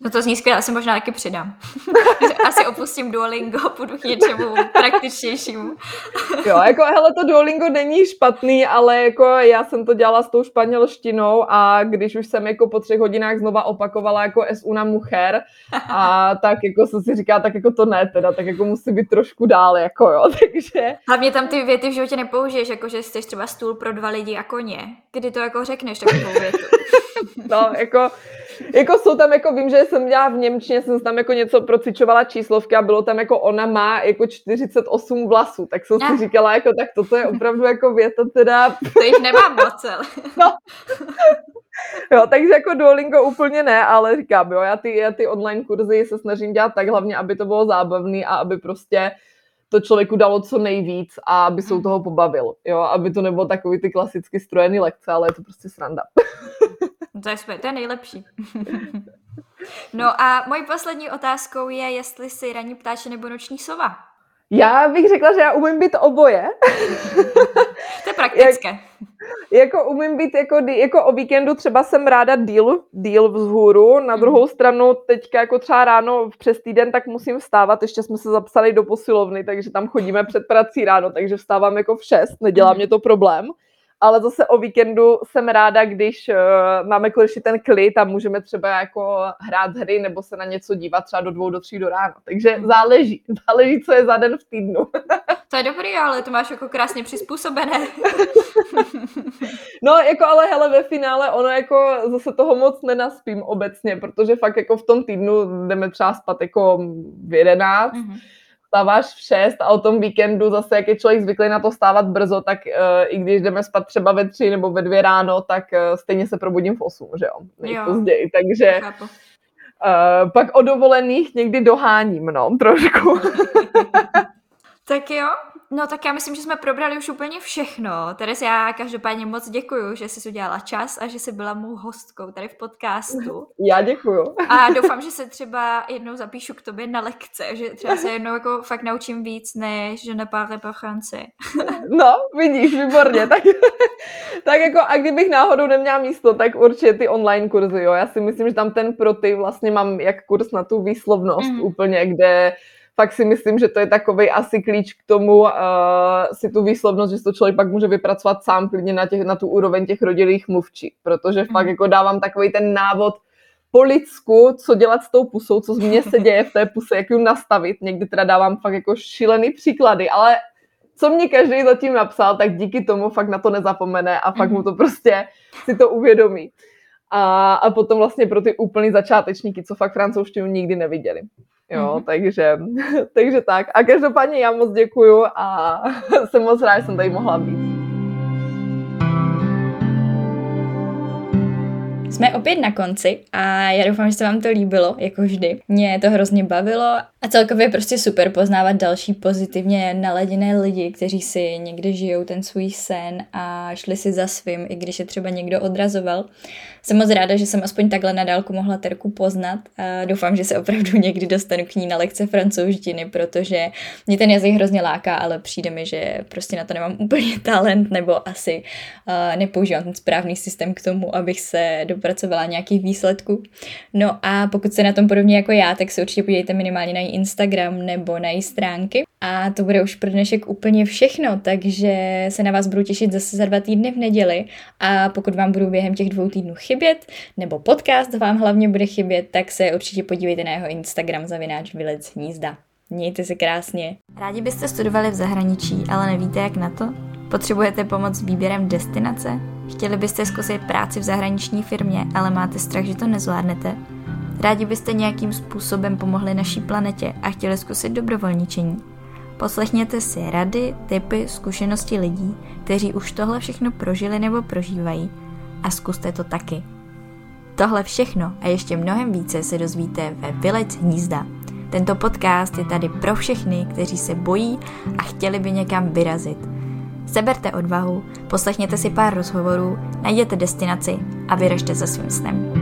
No to zní skvěle, asi možná taky přidám. asi opustím Duolingo, půjdu k něčemu praktičtějšímu. jo, jako hele, to Duolingo není špatný, ale jako já jsem to dělala s tou španělštinou a když už jsem jako po třech hodinách znova opakovala jako es una mujer a tak jako se si říká, tak jako to ne teda, tak jako musí být trošku dál, jako jo, takže... Hlavně tam ty věty v životě nepoužiješ, jako že jsi třeba stůl pro dva lidi a koně. Kdy to jako řekneš takovou větu? no, jako jako jsou tam, jako vím, že jsem dělala v Němčině, jsem tam jako něco procičovala číslovky a bylo tam jako ona má jako 48 vlasů, tak jsem si říkala, jako tak toto je opravdu jako věta teda... To jich nemám moc, ale... No. Jo, takže jako Duolingo úplně ne, ale říkám, jo, já ty, já ty online kurzy se snažím dělat tak hlavně, aby to bylo zábavný a aby prostě to člověku dalo co nejvíc a aby se u toho pobavil, jo, aby to nebylo takový ty klasicky strojený lekce, ale je to prostě sranda. To je, to je nejlepší. no a mojí poslední otázkou je, jestli jsi ranní ptáče nebo noční sova. Já bych řekla, že já umím být oboje. to je praktické. Jak, jako umím být, jako, jako o víkendu třeba jsem ráda díl, díl vzhůru, na mhm. druhou stranu teďka jako třeba ráno přes týden, tak musím vstávat, ještě jsme se zapsali do posilovny, takže tam chodíme před prací ráno, takže vstávám jako v šest, nedělá mhm. mě to problém ale zase o víkendu jsem ráda, když uh, máme konečně ten klid a můžeme třeba jako hrát hry nebo se na něco dívat třeba do dvou, do tří do rána. Takže mhm. záleží, záleží, co je za den v týdnu. to je dobrý, ale to máš jako krásně přizpůsobené. no, jako ale hele, ve finále ono jako zase toho moc nenaspím obecně, protože fakt jako v tom týdnu jdeme třeba spát jako v jedenáct, mm-hmm vstáváš v 6 a o tom víkendu zase, jak je člověk zvyklý na to stávat brzo, tak uh, i když jdeme spát třeba ve 3 nebo ve 2 ráno, tak uh, stejně se probudím v 8, že jo, nejpozději, takže uh, pak o dovolených někdy doháním, no, trošku. tak jo, No tak já myslím, že jsme probrali už úplně všechno. Teres, já každopádně moc děkuju, že jsi udělala čas a že jsi byla mou hostkou tady v podcastu. Já děkuju. A doufám, že se třeba jednou zapíšu k tobě na lekce, že třeba se jednou jako fakt naučím víc, než že nepále po Franci. No, vidíš, výborně. Tak, tak jako a kdybych náhodou neměla místo, tak určitě ty online kurzy, jo. Já si myslím, že tam ten pro ty vlastně mám jak kurz na tu výslovnost mm. úplně, kde fakt si myslím, že to je takový asi klíč k tomu uh, si tu výslovnost, že to člověk pak může vypracovat sám klidně na, těch, na tu úroveň těch rodilých mluvčí, protože fakt mm. jako dávám takový ten návod po lidsku, co dělat s tou pusou, co z mě se děje v té puse, jak ji nastavit. Někdy teda dávám fakt jako šílený příklady, ale co mě každý zatím napsal, tak díky tomu fakt na to nezapomene a fakt mu mhm. to prostě si to uvědomí. A, a potom vlastně pro ty úplný začátečníky, co fakt francouzštinu nikdy neviděli. Jo, mm-hmm. takže, takže tak. A každopádně já moc děkuju a jsem moc rád, že jsem tady mohla být. Jsme opět na konci a já doufám, že se vám to líbilo, jako vždy. Mě to hrozně bavilo a celkově prostě super poznávat další pozitivně naladěné lidi, kteří si někde žijou ten svůj sen a šli si za svým, i když je třeba někdo odrazoval. Jsem moc ráda, že jsem aspoň takhle na dálku mohla Terku poznat a doufám, že se opravdu někdy dostanu k ní na lekce francouzštiny, protože mě ten jazyk hrozně láká, ale přijde mi, že prostě na to nemám úplně talent nebo asi uh, nepoužívám ten správný systém k tomu, abych se dopracovala nějakých výsledků. No a pokud se na tom podobně jako já, tak se určitě podívejte minimálně na její Instagram nebo na její stránky. A to bude už pro dnešek úplně všechno, takže se na vás budu těšit zase za dva týdny v neděli a pokud vám budu během těch dvou týdnů chybět, nebo podcast vám hlavně bude chybět, tak se určitě podívejte na jeho Instagram zavináč Vylec hnízda. Mějte se krásně. Rádi byste studovali v zahraničí, ale nevíte jak na to? Potřebujete pomoc s výběrem destinace? Chtěli byste zkusit práci v zahraniční firmě, ale máte strach, že to nezvládnete? Rádi byste nějakým způsobem pomohli naší planetě a chtěli zkusit dobrovolničení? Poslechněte si rady, typy, zkušenosti lidí, kteří už tohle všechno prožili nebo prožívají a zkuste to taky. Tohle všechno a ještě mnohem více se dozvíte ve Vylec hnízda. Tento podcast je tady pro všechny, kteří se bojí a chtěli by někam vyrazit. Seberte odvahu, poslechněte si pár rozhovorů, najděte destinaci a vyražte za svým snem.